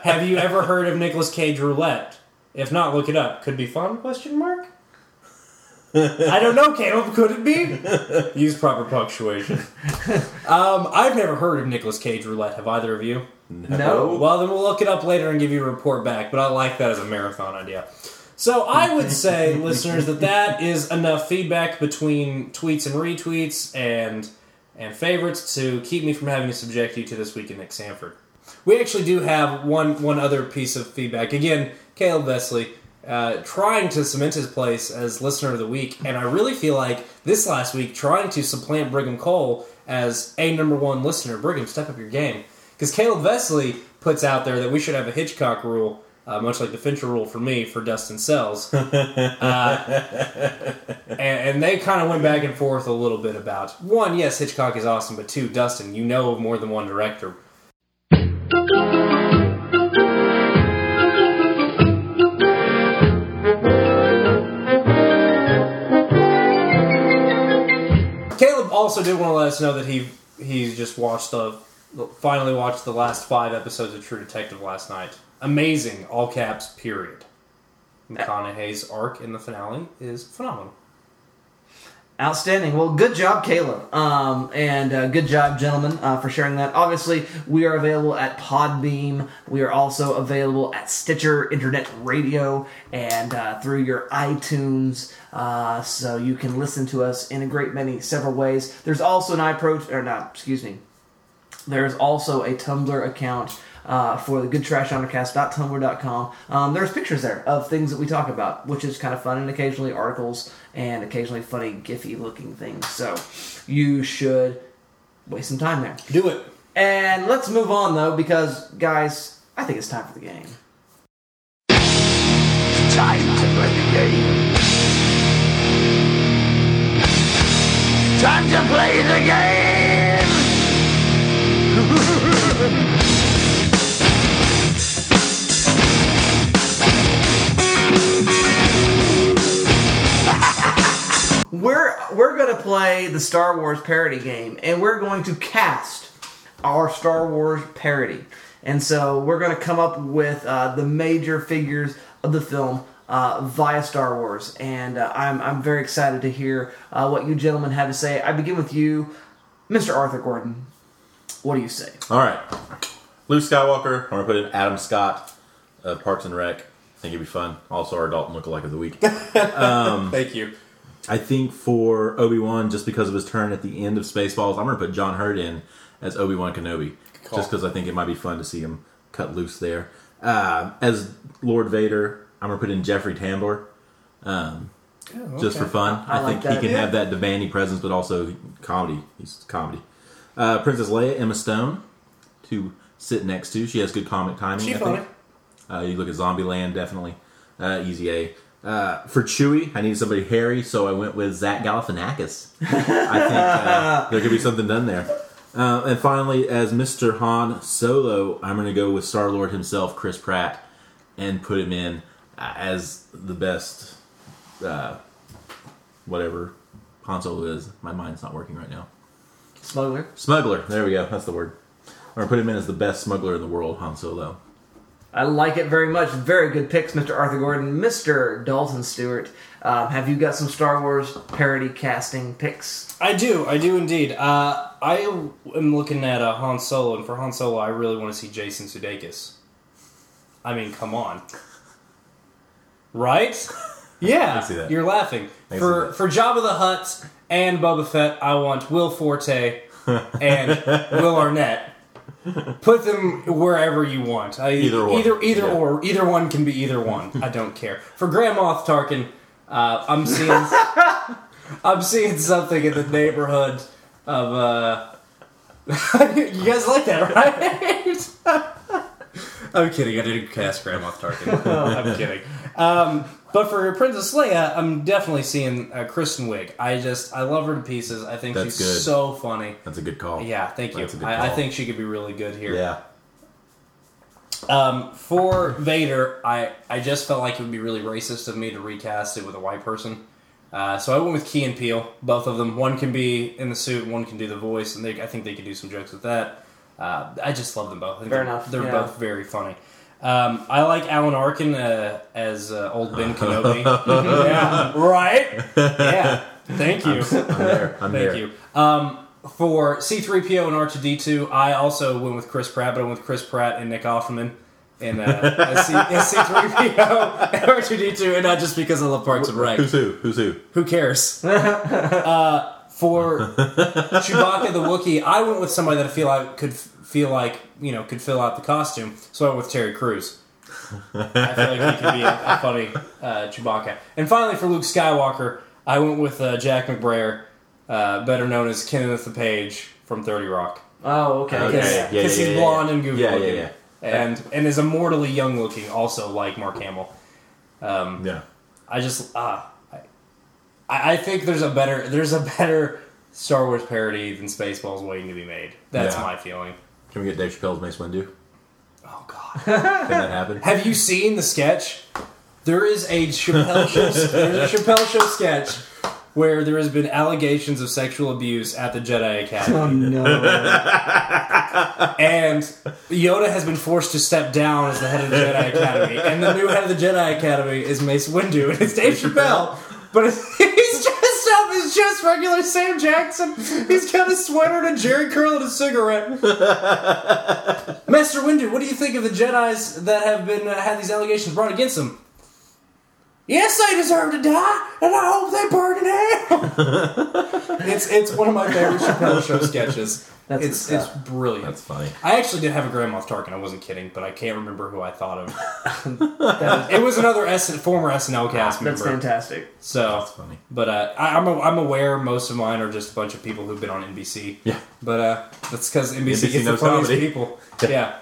Have you ever heard of Nicolas Cage roulette? If not, look it up. Could be fun? Question mark. I don't know, Caleb. Could it be? Use proper punctuation. Um, I've never heard of Nicolas Cage roulette. Have either of you? No. Well, then we'll look it up later and give you a report back. But I like that as a marathon idea. So I would say, listeners, that that is enough feedback between tweets and retweets and and favorites to keep me from having to subject you to this week in Nick Sanford. We actually do have one one other piece of feedback. Again, Caleb Vesley uh, trying to cement his place as listener of the week, and I really feel like this last week trying to supplant Brigham Cole as a number one listener. Brigham, step up your game because Caleb Vesley puts out there that we should have a Hitchcock rule. Uh, much like the Fincher rule for me for Dustin Sells, uh, and, and they kind of went back and forth a little bit about one, yes, Hitchcock is awesome, but two, Dustin, you know of more than one director. Caleb also did want to let us know that he he just watched the finally watched the last five episodes of True Detective last night. Amazing, all caps, period. McConaughey's arc in the finale is phenomenal. Outstanding. Well, good job, Caleb. Um, and uh, good job, gentlemen, uh, for sharing that. Obviously, we are available at Podbean. We are also available at Stitcher Internet Radio and uh, through your iTunes. Uh, so you can listen to us in a great many several ways. There's also an iPro, or not, excuse me. There's also a Tumblr account uh, for the goodtrashgenrecast.tumblr.com. Um, there's pictures there of things that we talk about, which is kind of fun, and occasionally articles and occasionally funny, gify looking things. So you should waste some time there. Do it. And let's move on though, because guys, I think it's time for the game. Time to play the game. Time to play the game. We're we're gonna play the Star Wars parody game, and we're going to cast our Star Wars parody. And so we're gonna come up with uh, the major figures of the film uh, via Star Wars, and uh, I'm I'm very excited to hear uh, what you gentlemen have to say. I begin with you, Mr. Arthur Gordon. What do you say? All right. Luke Skywalker. I'm going to put in Adam Scott, uh, Parks and Rec. I think it'd be fun. Also, our Dalton lookalike of the week. Thank you. I think for Obi Wan, just because of his turn at the end of Spaceballs, I'm going to put John Hurt in as Obi Wan Kenobi, call. just because I think it might be fun to see him cut loose there. Uh, as Lord Vader, I'm going to put in Jeffrey Tambor, um, just for fun. I I, like think that. he can Yeah. have that demanding presence, but also comedy. He's comedy. Uh, Princess Leia, Emma Stone, to sit next to. She has good comic timing. She I funny. think. Uh, you look at Zombieland, definitely. Uh, easy A. Uh, for Chewy, I needed somebody hairy, so I went with Zach Galifianakis. I think uh, there could be something done there. Uh, and finally, as Mr. Han Solo, I'm going to go with Star Lord himself, Chris Pratt, and put him in as the best, uh, whatever Han Solo is. My mind's not working right now. Smuggler. Smuggler. There we go. That's the word. I'm going to put him in as the best smuggler in the world, Han Solo. I like it very much. Very good picks, Mr. Arthur Gordon. Mr. Dalton Stewart, um, have you got some Star Wars parody casting picks? I do, I do indeed. Uh, I am looking at uh, Han Solo, and for Han Solo, I really want to see Jason Sudeikis. I mean, come on, right? Yeah, I see that. you're laughing. I see For that. for Jabba the Hutt and Boba Fett, I want Will Forte and Will Arnett. Put them wherever you want. I, Either one. either either Yeah. or either one can be either one. I don't care. For Grand Moff Tarkin, uh, I'm seeing I'm seeing something in the neighborhood of uh You guys like that, right? I'm kidding, I didn't cast Grand Moff Tarkin. I'm kidding. Um, but for Princess Leia, I'm definitely seeing uh, Kristen Wiig. I just I love her to pieces. I think That's she's good. so funny. That's a good call. Yeah, thank you. That's a good I, I call. think she could be really good here. Yeah. Um, for Vader, I, I just felt like it would be really racist of me to recast it with a white person. Uh, so I went with Key and Peele, both of them. One can be in the suit, one can do the voice, and they, I think they could do some jokes with that. Uh, I just love them both. I think Fair they're, enough, They're yeah. both very funny. Um, I like Alan Arkin uh, as uh, old Ben Kenobi. yeah, right. Yeah, thank you. I'm there. I'm Thank there. you. Um, for C3PO and R2D2, I also went with Chris Pratt, but I went with Chris Pratt and Nick Offerman. And uh, C- as C3PO and R2D2, and not just because I love Parks and Rec. Who's who? Who's who? Who cares? uh, for Chewbacca the Wookiee, I went with somebody that I feel like could feel like you know could fill out the costume. So I went with Terry Crews. I feel like he could be a, a funny uh, Chewbacca. And finally, for Luke Skywalker, I went with uh, Jack McBrayer, uh, better known as Kenneth the Page from Thirty Rock, Oh, okay. Okay. because Yeah, yeah, he's yeah, yeah, blonde yeah. and goofy Yeah, yeah, looking, yeah. and and is immortally young looking, also like Mark Hamill. Um, Yeah. I just ah, I, I think there's a better there's a better Star Wars parody than Spaceballs waiting to be made. That's Yeah. my feeling. Can we get Dave Chappelle's Mace Windu? Oh God, Can that happen? have you seen the sketch? There is a Chappelle show. There's a Chappelle show sketch where there has been allegations of sexual abuse at the Jedi Academy. Oh no. And Yoda has been forced to step down as the head of the Jedi Academy, and the new head of the Jedi Academy is Mace Windu, and it's Dave Chappelle. But he's dressed up as just regular Sam Jackson. He's got a sweater and a Jheri curl and a cigarette. Master Windu, what do you think of the Jedi's that have been uh, had these allegations brought against them? Yes, they deserve to die, and I hope they burn in hell. it's it's one of my favorite Chappelle show sketches. That's it's good it's brilliant. That's funny. I actually did have a Grand Moff Tarkin. I wasn't kidding, but I can't remember who I thought of. it was another S- former SNL cast member. That's fantastic. So, That's funny. but uh, I, I'm a, I'm aware most of mine are just a bunch of people who've been on NBC. Yeah. But uh, that's because NBC, NBC gets the funniest comedy. people. Yeah.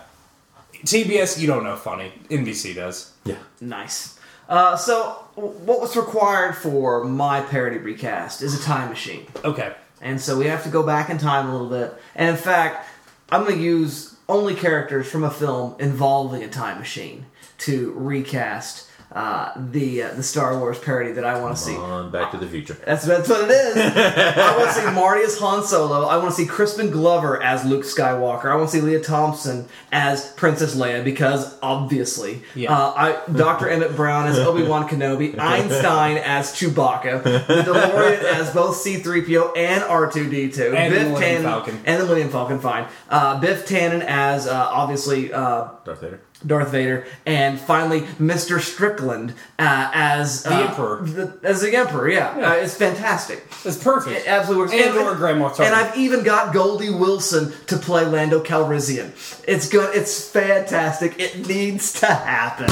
TBS, you don't know funny. NBC does. Yeah. Nice. Uh, so, what was required for my parody recast is a time machine. Okay. And so we have to go back in time a little bit. And in fact, I'm going to use only characters from a film involving a time machine to recast uh, the uh, the Star Wars parody that I want to see. On Back to the Future. That's, that's what it is. I want to see Marty as Han Solo. I want to see Crispin Glover as Luke Skywalker. I want to see Lea Thompson as Princess Leia because obviously, Yeah. uh, I, Dr. Emmett Brown as Obi Wan Kenobi, Einstein as Chewbacca, the DeLorean as both C-3PO and R2D2, And the Biff Millennium Tannen Falcon. and the Millennium Falcon. Fine, uh, Biff Tannen as uh, obviously. Uh, Darth Vader. Darth Vader, and finally Mr. Strickland uh, as The uh, Emperor. the- as the Emperor, yeah, Uh, it's fantastic. It's perfect. It absolutely works. And or Grand Moff And I've even got Goldie Wilson to play Lando Calrissian. It's good. It's fantastic. It needs to happen.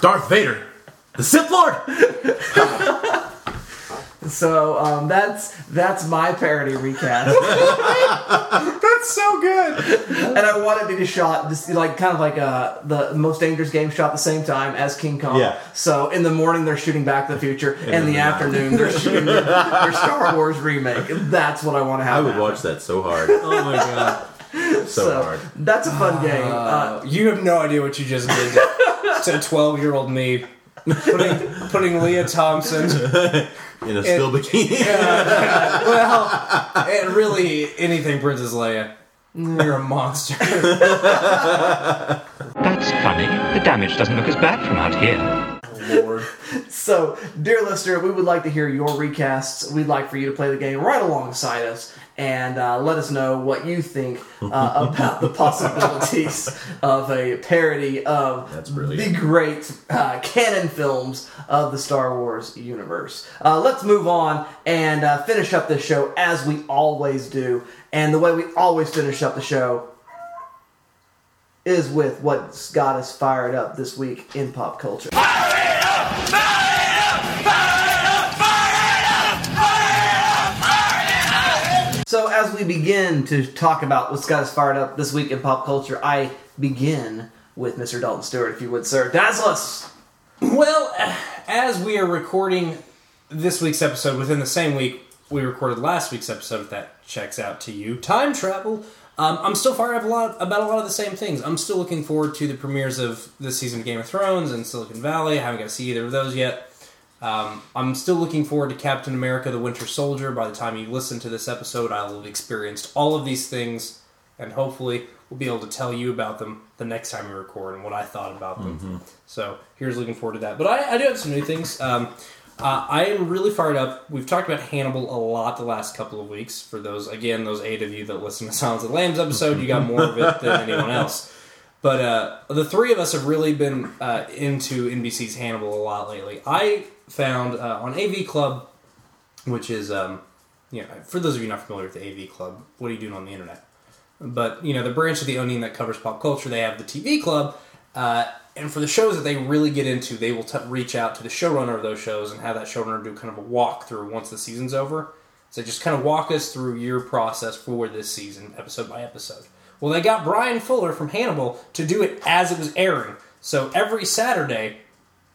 Darth Vader. The Sith Lord. So um, that's that's my parody recast, That's so good. and I wanted to be shot just like kind of like uh, the most dangerous game shot at the same time as King Kong. Yeah. So in the morning they're shooting Back to the Future, and in in the the afternoon they're shooting their, their Star Wars remake. That's what I want to have. I would happen. watch that so hard, Oh my god. so, So hard. that's a fun game. Uh, Uh, you have no idea what you just did to- to twelve year old me. Putting putting Lea Thompson In a still bikini. well, and really anything Princess Leia. You're a monster. That's funny. The damage doesn't look as bad from out here. Oh, Lord. So, dear listener, we would like to hear your recasts. We'd like for you to play the game right alongside us and uh, let us know what you think uh, about the possibilities of a parody of the great uh, canon films of the Star Wars universe. Uh, let's move on and uh, finish up this show as we always do. And the way we always finish up the show is with what's got us fired up this week in pop culture. So, as we begin to talk about what's got us fired up this week in pop culture, I begin with Mr. Dalton Stewart, if you would, sir. Dazzle us! Well, as we are recording this week's episode within the same week we recorded last week's episode, if that checks out to you, time travel. Um, I'm still fired up a lot about a lot of the same things. I'm still looking forward to the premieres of this season of Game of Thrones and Silicon Valley. I haven't got to see either of those yet. Um, I'm still looking forward to Captain America: The Winter Soldier. By the time you listen to this episode, I will have experienced all of these things, and hopefully, we'll be able to tell you about them the next time we record and what I thought about them. So here's looking forward to that. But I, I do have some new things. Um, uh, I am really fired up. We've talked about Hannibal a lot the last couple of weeks. For those, again, those eight of you that listen to Silence of the Lambs episode, you got more of it than anyone else. But uh, the three of us have really been uh, into NBC's Hannibal a lot lately. I found uh, on AV Club, which is, um, you know, for those of you not familiar with the AV Club, what are you doing on the internet? But you know, the branch of the Onion that covers pop culture, they have the TV Club, uh, and for the shows that they really get into, they will t- reach out to the showrunner of those shows and have that showrunner do kind of a walkthrough once the season's over. So just kind of walk us through your process for this season, episode by episode. Well, they got Bryan Fuller from Hannibal to do it as it was airing. So every Saturday,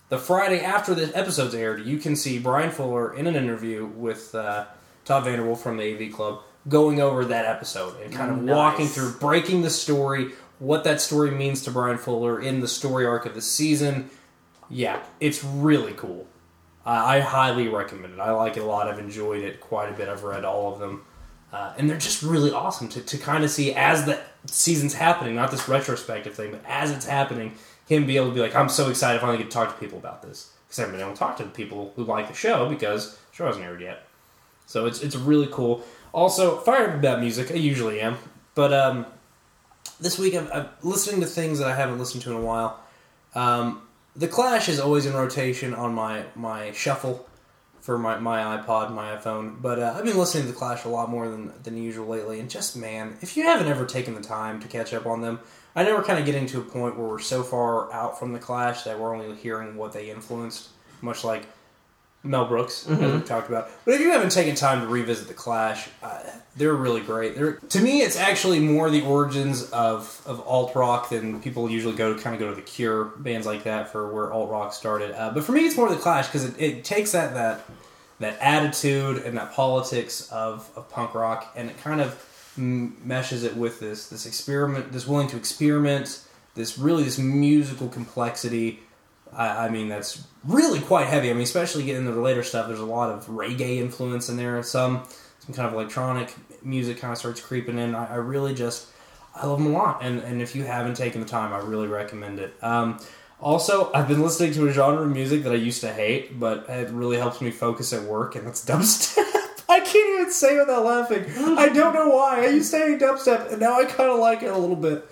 the Friday after the episode's aired, you can see Bryan Fuller in an interview with uh, Todd VanDerWerff from the AV Club going over that episode and kind of Nice. walking through, breaking the story, what that story means to Bryan Fuller in the story arc of the season. Yeah, it's really cool. I I highly recommend it. I like it a lot. I've enjoyed it quite a bit. I've read all of them. Uh, and they're just really awesome to, to kind of see as the season's happening, not this retrospective thing, but as it's happening, him be able to be like, I'm so excited I finally get to talk to people about this. Because I haven't been able to talk to the people who like the show because the show hasn't aired yet. So it's, it's really cool. Also, fired up about music. I usually am. But um, this week I'm, I'm listening to things that I haven't listened to in a while. Um, the Clash is always in rotation on my, my shuffle for my, my iPod, my iPhone. But uh, I've been listening to The Clash a lot more than, than usual lately. And just, man, if you haven't ever taken the time to catch up on them, I know we're kind of getting to a point where we're so far out from The Clash that we're only hearing what they influenced, much like Mel Brooks, as we talked about. But if you haven't taken time to revisit The Clash, uh, they're really great. They're, to me, it's actually more the origins of, of alt rock than people usually go to kind of go to the Cure bands like that for where alt rock started. Uh, but for me, it's more The Clash because it, it takes that that that attitude and that politics of, of punk rock and it kind of m- meshes it with this this experiment, this willing to experiment, this really this musical complexity. I, I mean, that's really quite heavy. I mean, especially getting into the later stuff. There's a lot of reggae influence in there. Some some kind of electronic music kind of starts creeping in. I, I really just I love them a lot. And and if you haven't taken the time, I really recommend it. Um, also, I've been listening to a genre of music that I used to hate, but it really helps me focus at work, and that's dubstep. I can't even say without laughing. I don't know why. I used to hate dubstep, and now I kind of like it a little bit.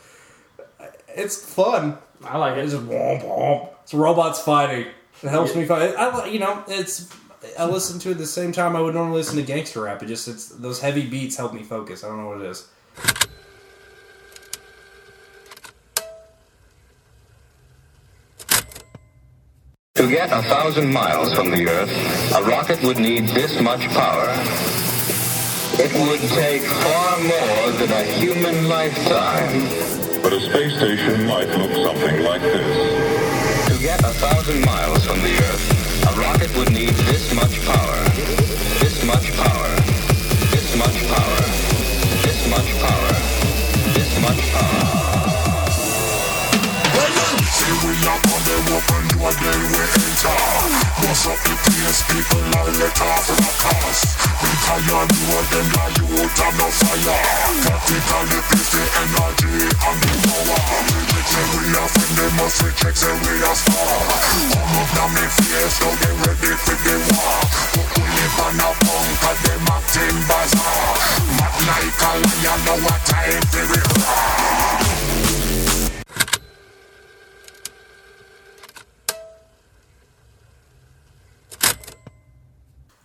It's fun. I like it. It's just womp womp. It's robots fighting. It helps me fight. I, you know, it's. I listen to it the same time I would normally listen to gangster rap. It just it's those heavy beats help me focus. I don't know what it is. To get a thousand miles from the Earth, a rocket would need this much power. It would take far more than a human lifetime. But a space station might look something like this. To get a thousand miles from the Earth, a rocket would need this much power. This much power. This much power. And again we enter Bust up the place, people are let off cast Because you're newer than now you. out of no fire Tactically place the energy and the power We Say we are friend, they must reject, say we are star Come up now me face, now they ready for the war But we live on a punk, cause them acting bazaar Mad like a lion, know what time for it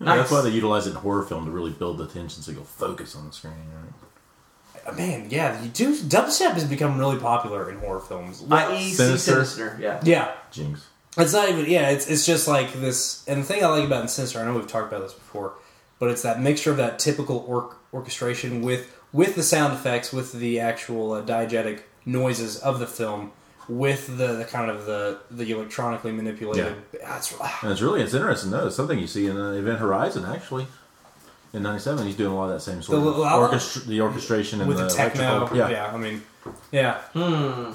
roar Yeah, That's why they utilize it in horror film to really build the tension so you'll focus on the screen, right? Man, yeah, you do. Dubstep has become really popular in horror films. I.e. Sinister. Sinister. Yeah. Yeah, Jinx. It's not even yeah. It's it's just like this. And the thing I like about in Sinister, I know we've talked about this before, but it's that mixture of that typical or- orchestration with with the sound effects, with the actual uh, diegetic noises of the film, with the, the kind of the the electronically manipulated. Yeah. That's And it's really it's interesting though. It's something you see in uh, Event Horizon actually. In '97, he's doing a lot of that same sort The of l- l- orchestra- the orchestration and with the, the techno. Yeah. Yeah. I mean, yeah. Hmm.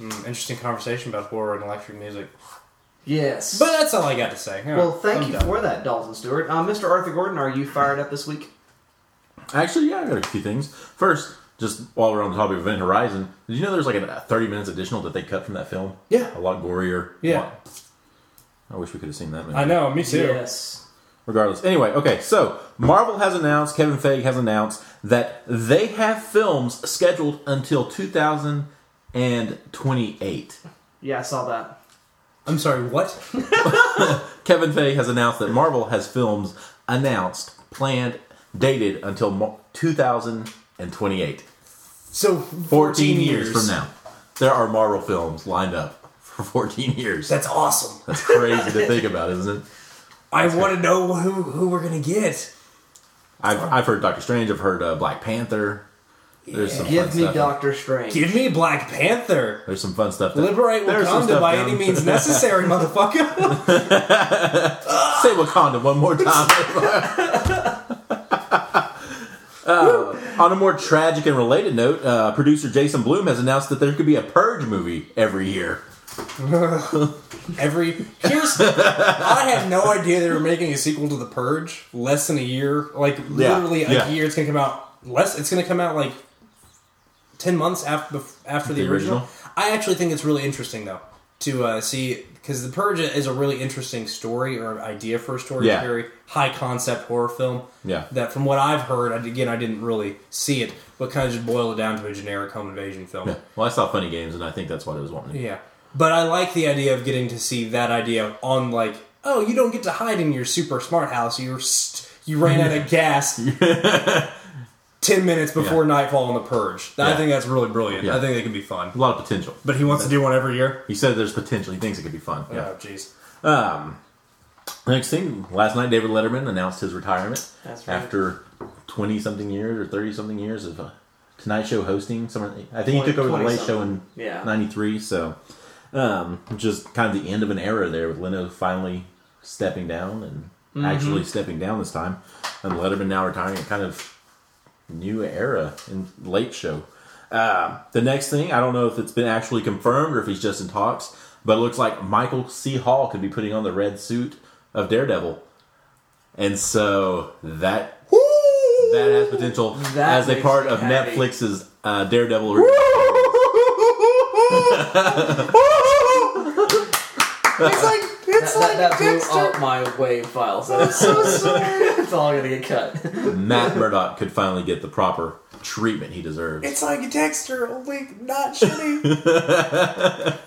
Interesting conversation about horror and electric music. Yes. But that's all I got to say. Yeah, well, thank I'm you done. for that, Dalton Stewart. Uh, Mr. Arthur Gordon, are you fired up this week? Actually, yeah, I got a few things. First, just while we're on the topic of Event Horizon, did you know there's like a 30 minutes additional that they cut from that film? Yeah. A lot gorier. Yeah. Lot- I wish we could have seen that movie. I know. Me too. Yes. Regardless. Anyway, okay, so Marvel has announced, Kevin Feige has announced that they have films scheduled until 2028. Yeah, I saw that. I'm sorry. What? Kevin Feige has announced that Marvel has films announced, planned, dated until Mo- 2028. So 14 years from now. There are Marvel films lined up for 14 years. That's awesome. That's crazy to think about, isn't it? I want to know who who we're gonna get. I've, I've heard Doctor Strange, I've heard uh, Black Panther. There's some Give fun me stuff. Doctor Strange. Give me Black Panther. There's some fun stuff. that- Liberate there's Wakanda by down- any means necessary, motherfucker. Say Wakanda one more time. Uh, on a more tragic and related note, uh, producer Jason Blum has announced that there could be a Purge movie every year. Every here's I had no idea they were making a sequel to The Purge. Less than a year, like literally a yeah. year. It's gonna come out less. It's gonna come out like ten months after after the, The original. original? I actually think it's really interesting though to uh, see because The Purge is a really interesting story or idea for a story. Yeah. It's a very high concept horror film. Yeah. That from what I've heard, I- again I didn't really see it, but kind of just boiled it down to a generic home invasion film. Yeah. Well, I saw Funny Games, and I think that's what I was wanting. Yeah. But I like the idea of getting to see that idea on like, oh, you don't get to hide in your super smart house. You're st- you ran out of gas ten minutes before nightfall on the purge. I Yeah. think that's really brilliant. Yeah. I think it can be fun. A lot of potential. But he wants to do one every year. He said there's potential. He thinks it could be fun. Yeah. Oh, jeez. Um, next thing, last night David Letterman announced his retirement That's right. after twenty something years or thirty something years of uh, Tonight Show hosting. Somewhere, I think he took over the 20 Late Show in Yeah. '93. So, um, just kind of the end of an era there with Leno finally stepping down and Mm-hmm. actually stepping down this time, and Letterman now retiring. A kind of new era in Late Show. Uh, the next thing, I don't know if it's been actually confirmed or if he's just in talks, but it looks like Michael C. Hall could be putting on the red suit of Daredevil, and so that that has potential That as a part of happy. Netflix's uh, Daredevil. It's like it's That, that, that blew up my wave file. So I'm so sorry. It's all gonna get cut. Matt Murdock could finally get the proper treatment he deserves. It's like Dexter, only not shitty.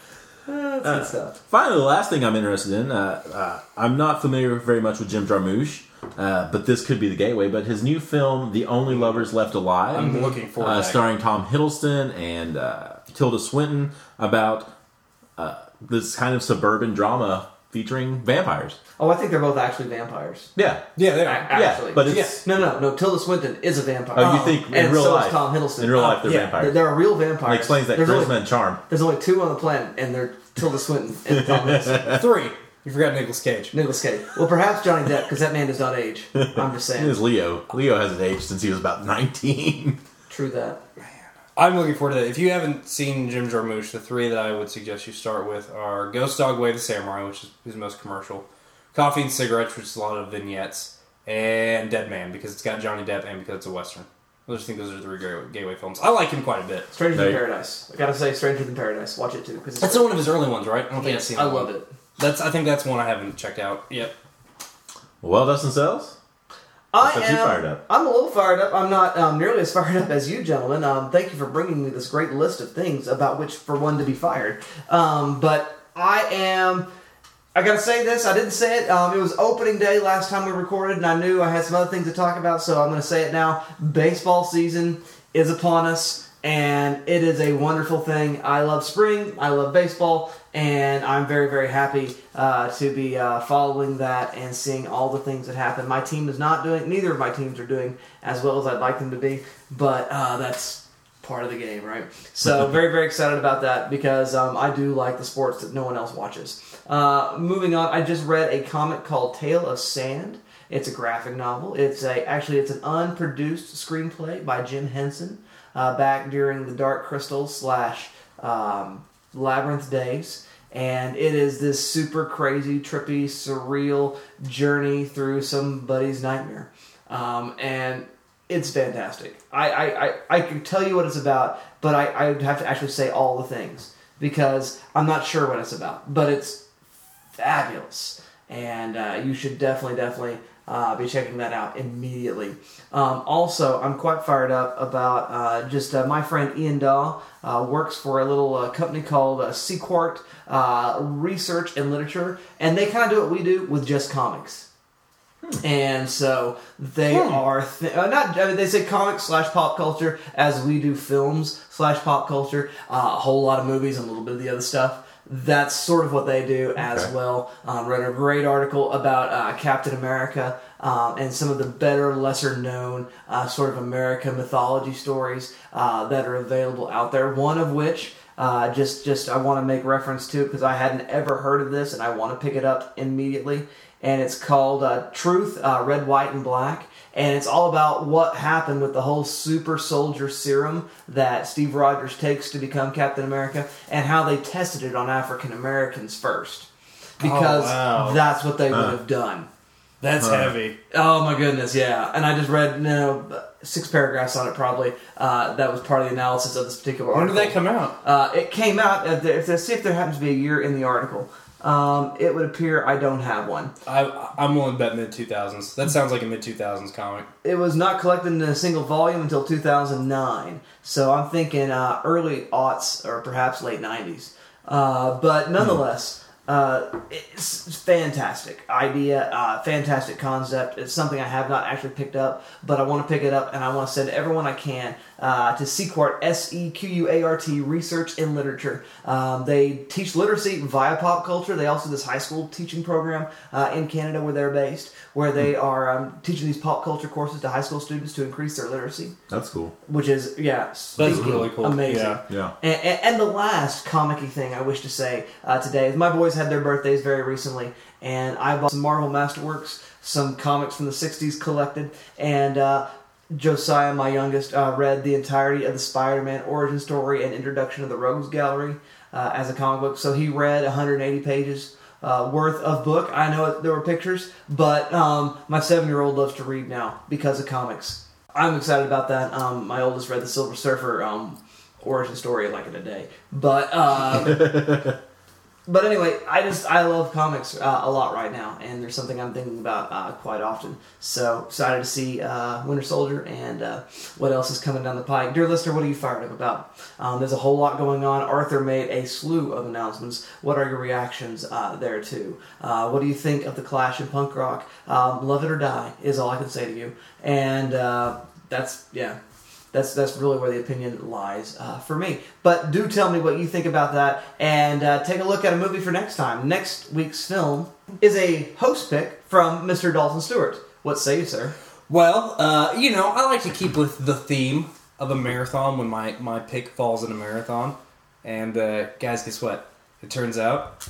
That's good stuff. Finally, the last thing I'm interested in, uh, uh, I'm not familiar very much with Jim Jarmusch, uh, but this could be the gateway. But his new film, The Only Lovers Left Alive, I'm looking forward uh, that. starring Tom Hiddleston and uh, Tilda Swinton, about uh, this kind of suburban drama featuring vampires. Oh, I think they're both actually vampires. Yeah, Yeah, they are. Actually, but it's- no, no, no. Tilda Swinton is a vampire. Oh, you think in and real so life? is Tom Hiddleston. In real life, they're yeah, vampires. They're, they're a real vampire. It explains that there's charisma only, and charm. there's only two on the planet, and they're Tilda Swinton and Tom Hiddleston. Three. You forgot Nicolas Cage. Nicholas Cage. Well, perhaps Johnny Depp, because that man does not age. I'm just saying. is Leo. Leo hasn't aged since he was about 19. True that. I'm looking forward to that. If you haven't seen Jim Jarmusch, the three that I would suggest you start with are Ghost Dog Way of the Samurai, which is his most commercial, Coffee and Cigarettes, which is a lot of vignettes, and Dead Man, because it's got Johnny Depp and because it's a Western. I just think those are the three gateway- gateway films. I like him quite a bit. Stranger Than Paradise. I gotta say, Stranger Than Paradise. Watch it too, because That's one of his early ones, right? I don't think I've yes, seen I that love one. it. That's I think that's one I haven't checked out yet. well, Dustin Sells. I am. fired up? I'm a little fired up. I'm not um, nearly as fired up as you, gentlemen. Um, thank you for bringing me this great list of things about which for one to be fired. Um, but I am. I gotta say this. I didn't say it. Um, it was opening day last time we recorded, and I knew I had some other things to talk about, so I'm gonna say it now. Baseball season is upon us, and it is a wonderful thing. I love spring. I love baseball, and I'm very, very happy uh, to be uh, following that and seeing all the things that happen. My team is not doing. Neither of my teams are doing as well as I'd like them to be, but uh, that's part of the game, right? So very, very excited about that because um, I do like the sports that no one else watches. Uh, moving on, I just read a comic called Tale of Sand. It's a graphic novel. It's a actually it's an unproduced screenplay by Jim Henson uh, back during the Dark Crystal slash um, Labyrinth days. And it is this super crazy, trippy, surreal journey through somebody's nightmare. Um, and it's fantastic. I, I, I, I can tell you what it's about, but I, I would have to actually say all the things because I'm not sure what it's about. But it's fabulous, and uh, you should definitely, definitely uh, be checking that out immediately. Um, also, I'm quite fired up about uh, just uh, my friend Ian Daw uh, works for a little uh, company called uh, Sequart uh, Research and Literature, and they kind of do what we do with just comics. And so they are th- not. I mean, they say comics slash pop culture as we do films slash pop culture. Uh, a whole lot of movies and a little bit of the other stuff. That's sort of what they do as Okay. well. Um, read a great article about uh, Captain America um, and some of the better, lesser known uh, sort of America mythology stories uh, that are available out there. One of which. Uh, just, just I want to make reference to because I hadn't ever heard of this, and I want to pick it up immediately and it's called uh, Truth, uh, Red, White, and Black. And it's all about what happened with the whole super soldier serum that Steve Rogers takes to become Captain America and how they tested it on African Americans first. Because wow. that's what they would have done. That's heavy. Oh my goodness, yeah. And I just read, you know, six paragraphs on it probably. Uh, that was part of the analysis of this particular When did article. that come out? Uh, it came out, if there, if there, see if there happens to be a year in the article. Um, it would appear I don't have one. I, I'm willing to bet mid 2000s. That sounds like a mid 2000s comic. It was not collected in a single volume until 2009. So I'm thinking uh, early aughts or perhaps late 90s. Uh, but nonetheless, uh, it's fantastic idea, uh, fantastic concept. It's something I have not actually picked up, but I want to pick it up and I want to send everyone I can uh, to Sequart, S E Q U A R T, Research in Literature. Um, they teach literacy via pop culture. They also do this high school teaching program uh, in Canada where they're based, where they are um, teaching these pop culture courses to high school students to increase their literacy, That's cool. which is, yeah, That's really cool. Amazing. Yeah. Yeah. And, and, and the last comic thing I wish to say uh, today is my boys had their birthdays very recently, and I bought some Marvel Masterworks, some comics from the 60s collected, and uh, Josiah, my youngest, uh, read the entirety of the Spider Man origin story and introduction of the Rogues Gallery uh, as a comic book. So he read 180 pages. Uh, worth of book. I know there were pictures, but um, my seven year old loves to read now because of comics. I'm excited about that. Um, my oldest read the Silver Surfer um, origin story like in a day, but uh, but anyway, I just I love comics uh, a lot right now, and there's something I'm thinking about uh, quite often. So excited to see uh, Winter Soldier and uh, what else is coming down the pike. Dear listener, what are you fired up about? Um, there's a whole lot going on. Arthur made a slew of announcements. What are your reactions uh, there too? Uh, what do you think of the Clash in punk rock? Um, love it or die is all I can say to you. And that's yeah. That's that's really where the opinion lies uh, for me. But do tell me what you think about that, and uh, take a look at a movie for next time. Next week's film is a host pick from Mr. Dalton Stewart. What say you, sir? Well, uh, you know, I like to keep with the theme of a marathon when my, my pick falls in a marathon. And uh, guys, guess what? It turns out,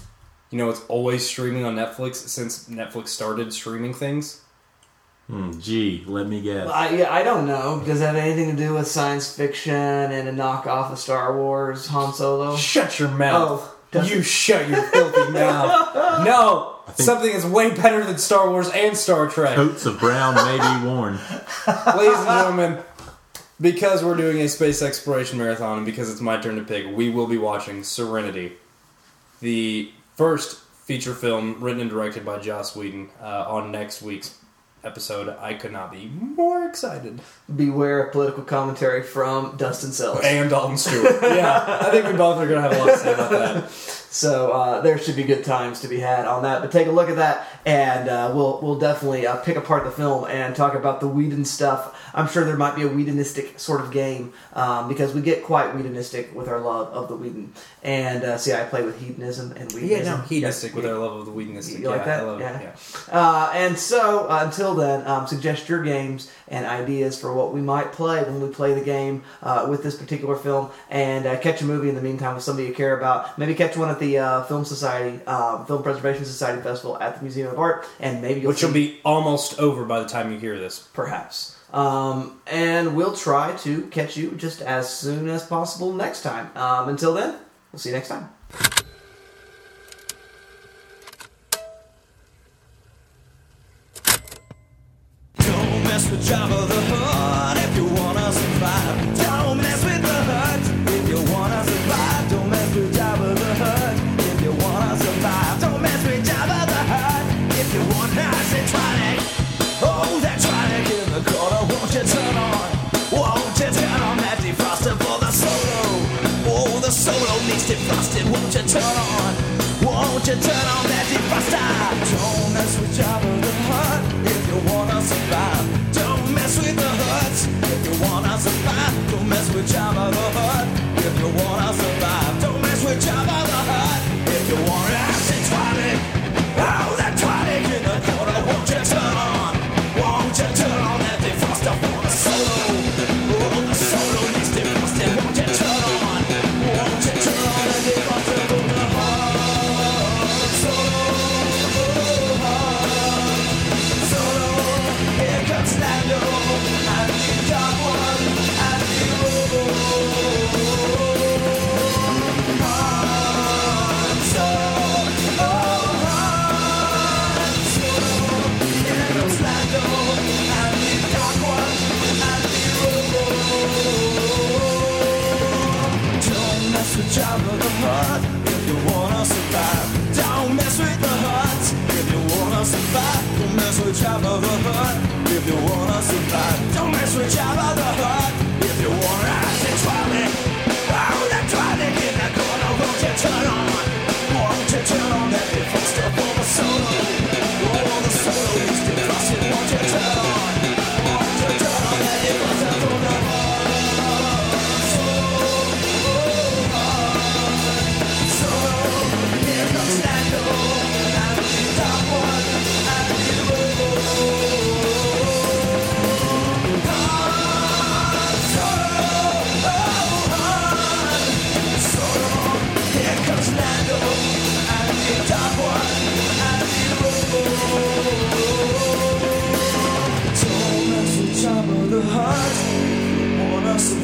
you know, it's always streaming on Netflix since Netflix started streaming things. Hmm, gee, let me guess. I, yeah, I don't know. Does it have anything to do with science fiction and a knockoff of Star Wars Han Solo? Shut your mouth. Oh, you it? shut your filthy mouth. No, something is way better than Star Wars and Star Trek. Coats of brown may be worn. Ladies and gentlemen, because we're doing a space exploration marathon and because it's my turn to pick, we will be watching Serenity, the first feature film written and directed by Joss Whedon uh, on next week's episode. I could not be more excited. Beware of political commentary from Dustin Sellers. And Dalton Stewart. yeah, I think we both are going to have a lot to say about that. So uh, there should be good times to be had on that. But take a look at that, and uh, we'll we'll definitely uh, pick apart the film and talk about the Whedon stuff. I'm sure there might be a Whedonistic sort of game um, because we get quite Whedonistic with our love of the Whedon. And uh, see, I play with hedonism and Whedonism. Yeah, no, hedonistic Yeah. with our love of the Whedonistic. You like yeah, that? I love Yeah. it. Yeah. Uh, and so, uh, until then, um, suggest your games and ideas for what we might play when we play the game uh, with this particular film, and uh, catch a movie in the meantime with somebody you care about. Maybe catch one at the uh, Film Society, um, Film Preservation Society Festival at the Museum of Art, and maybe you'll Which will be almost over by the time you hear this. perhaps. Um, and we'll try to catch you just as soon as possible next time. Um, until then, we'll see you next time. Mess with Jabba the Hutt if you wanna survive. Don't mess with the Hutt if you wanna survive. Don't mess with Jabba the Hutt if you wanna survive. Don't mess with Jabba the Hutt if you wanna survive. Oh, that tonic in the corner, won't you turn on? Won't you turn on that defroster for the solo? Oh, the solo needs defrosted, won't you turn on? Won't you turn on that defroster? Don't mess with Jabba you wanna. Don't mess with Jabba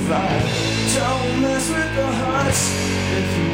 You. Don't mess with the you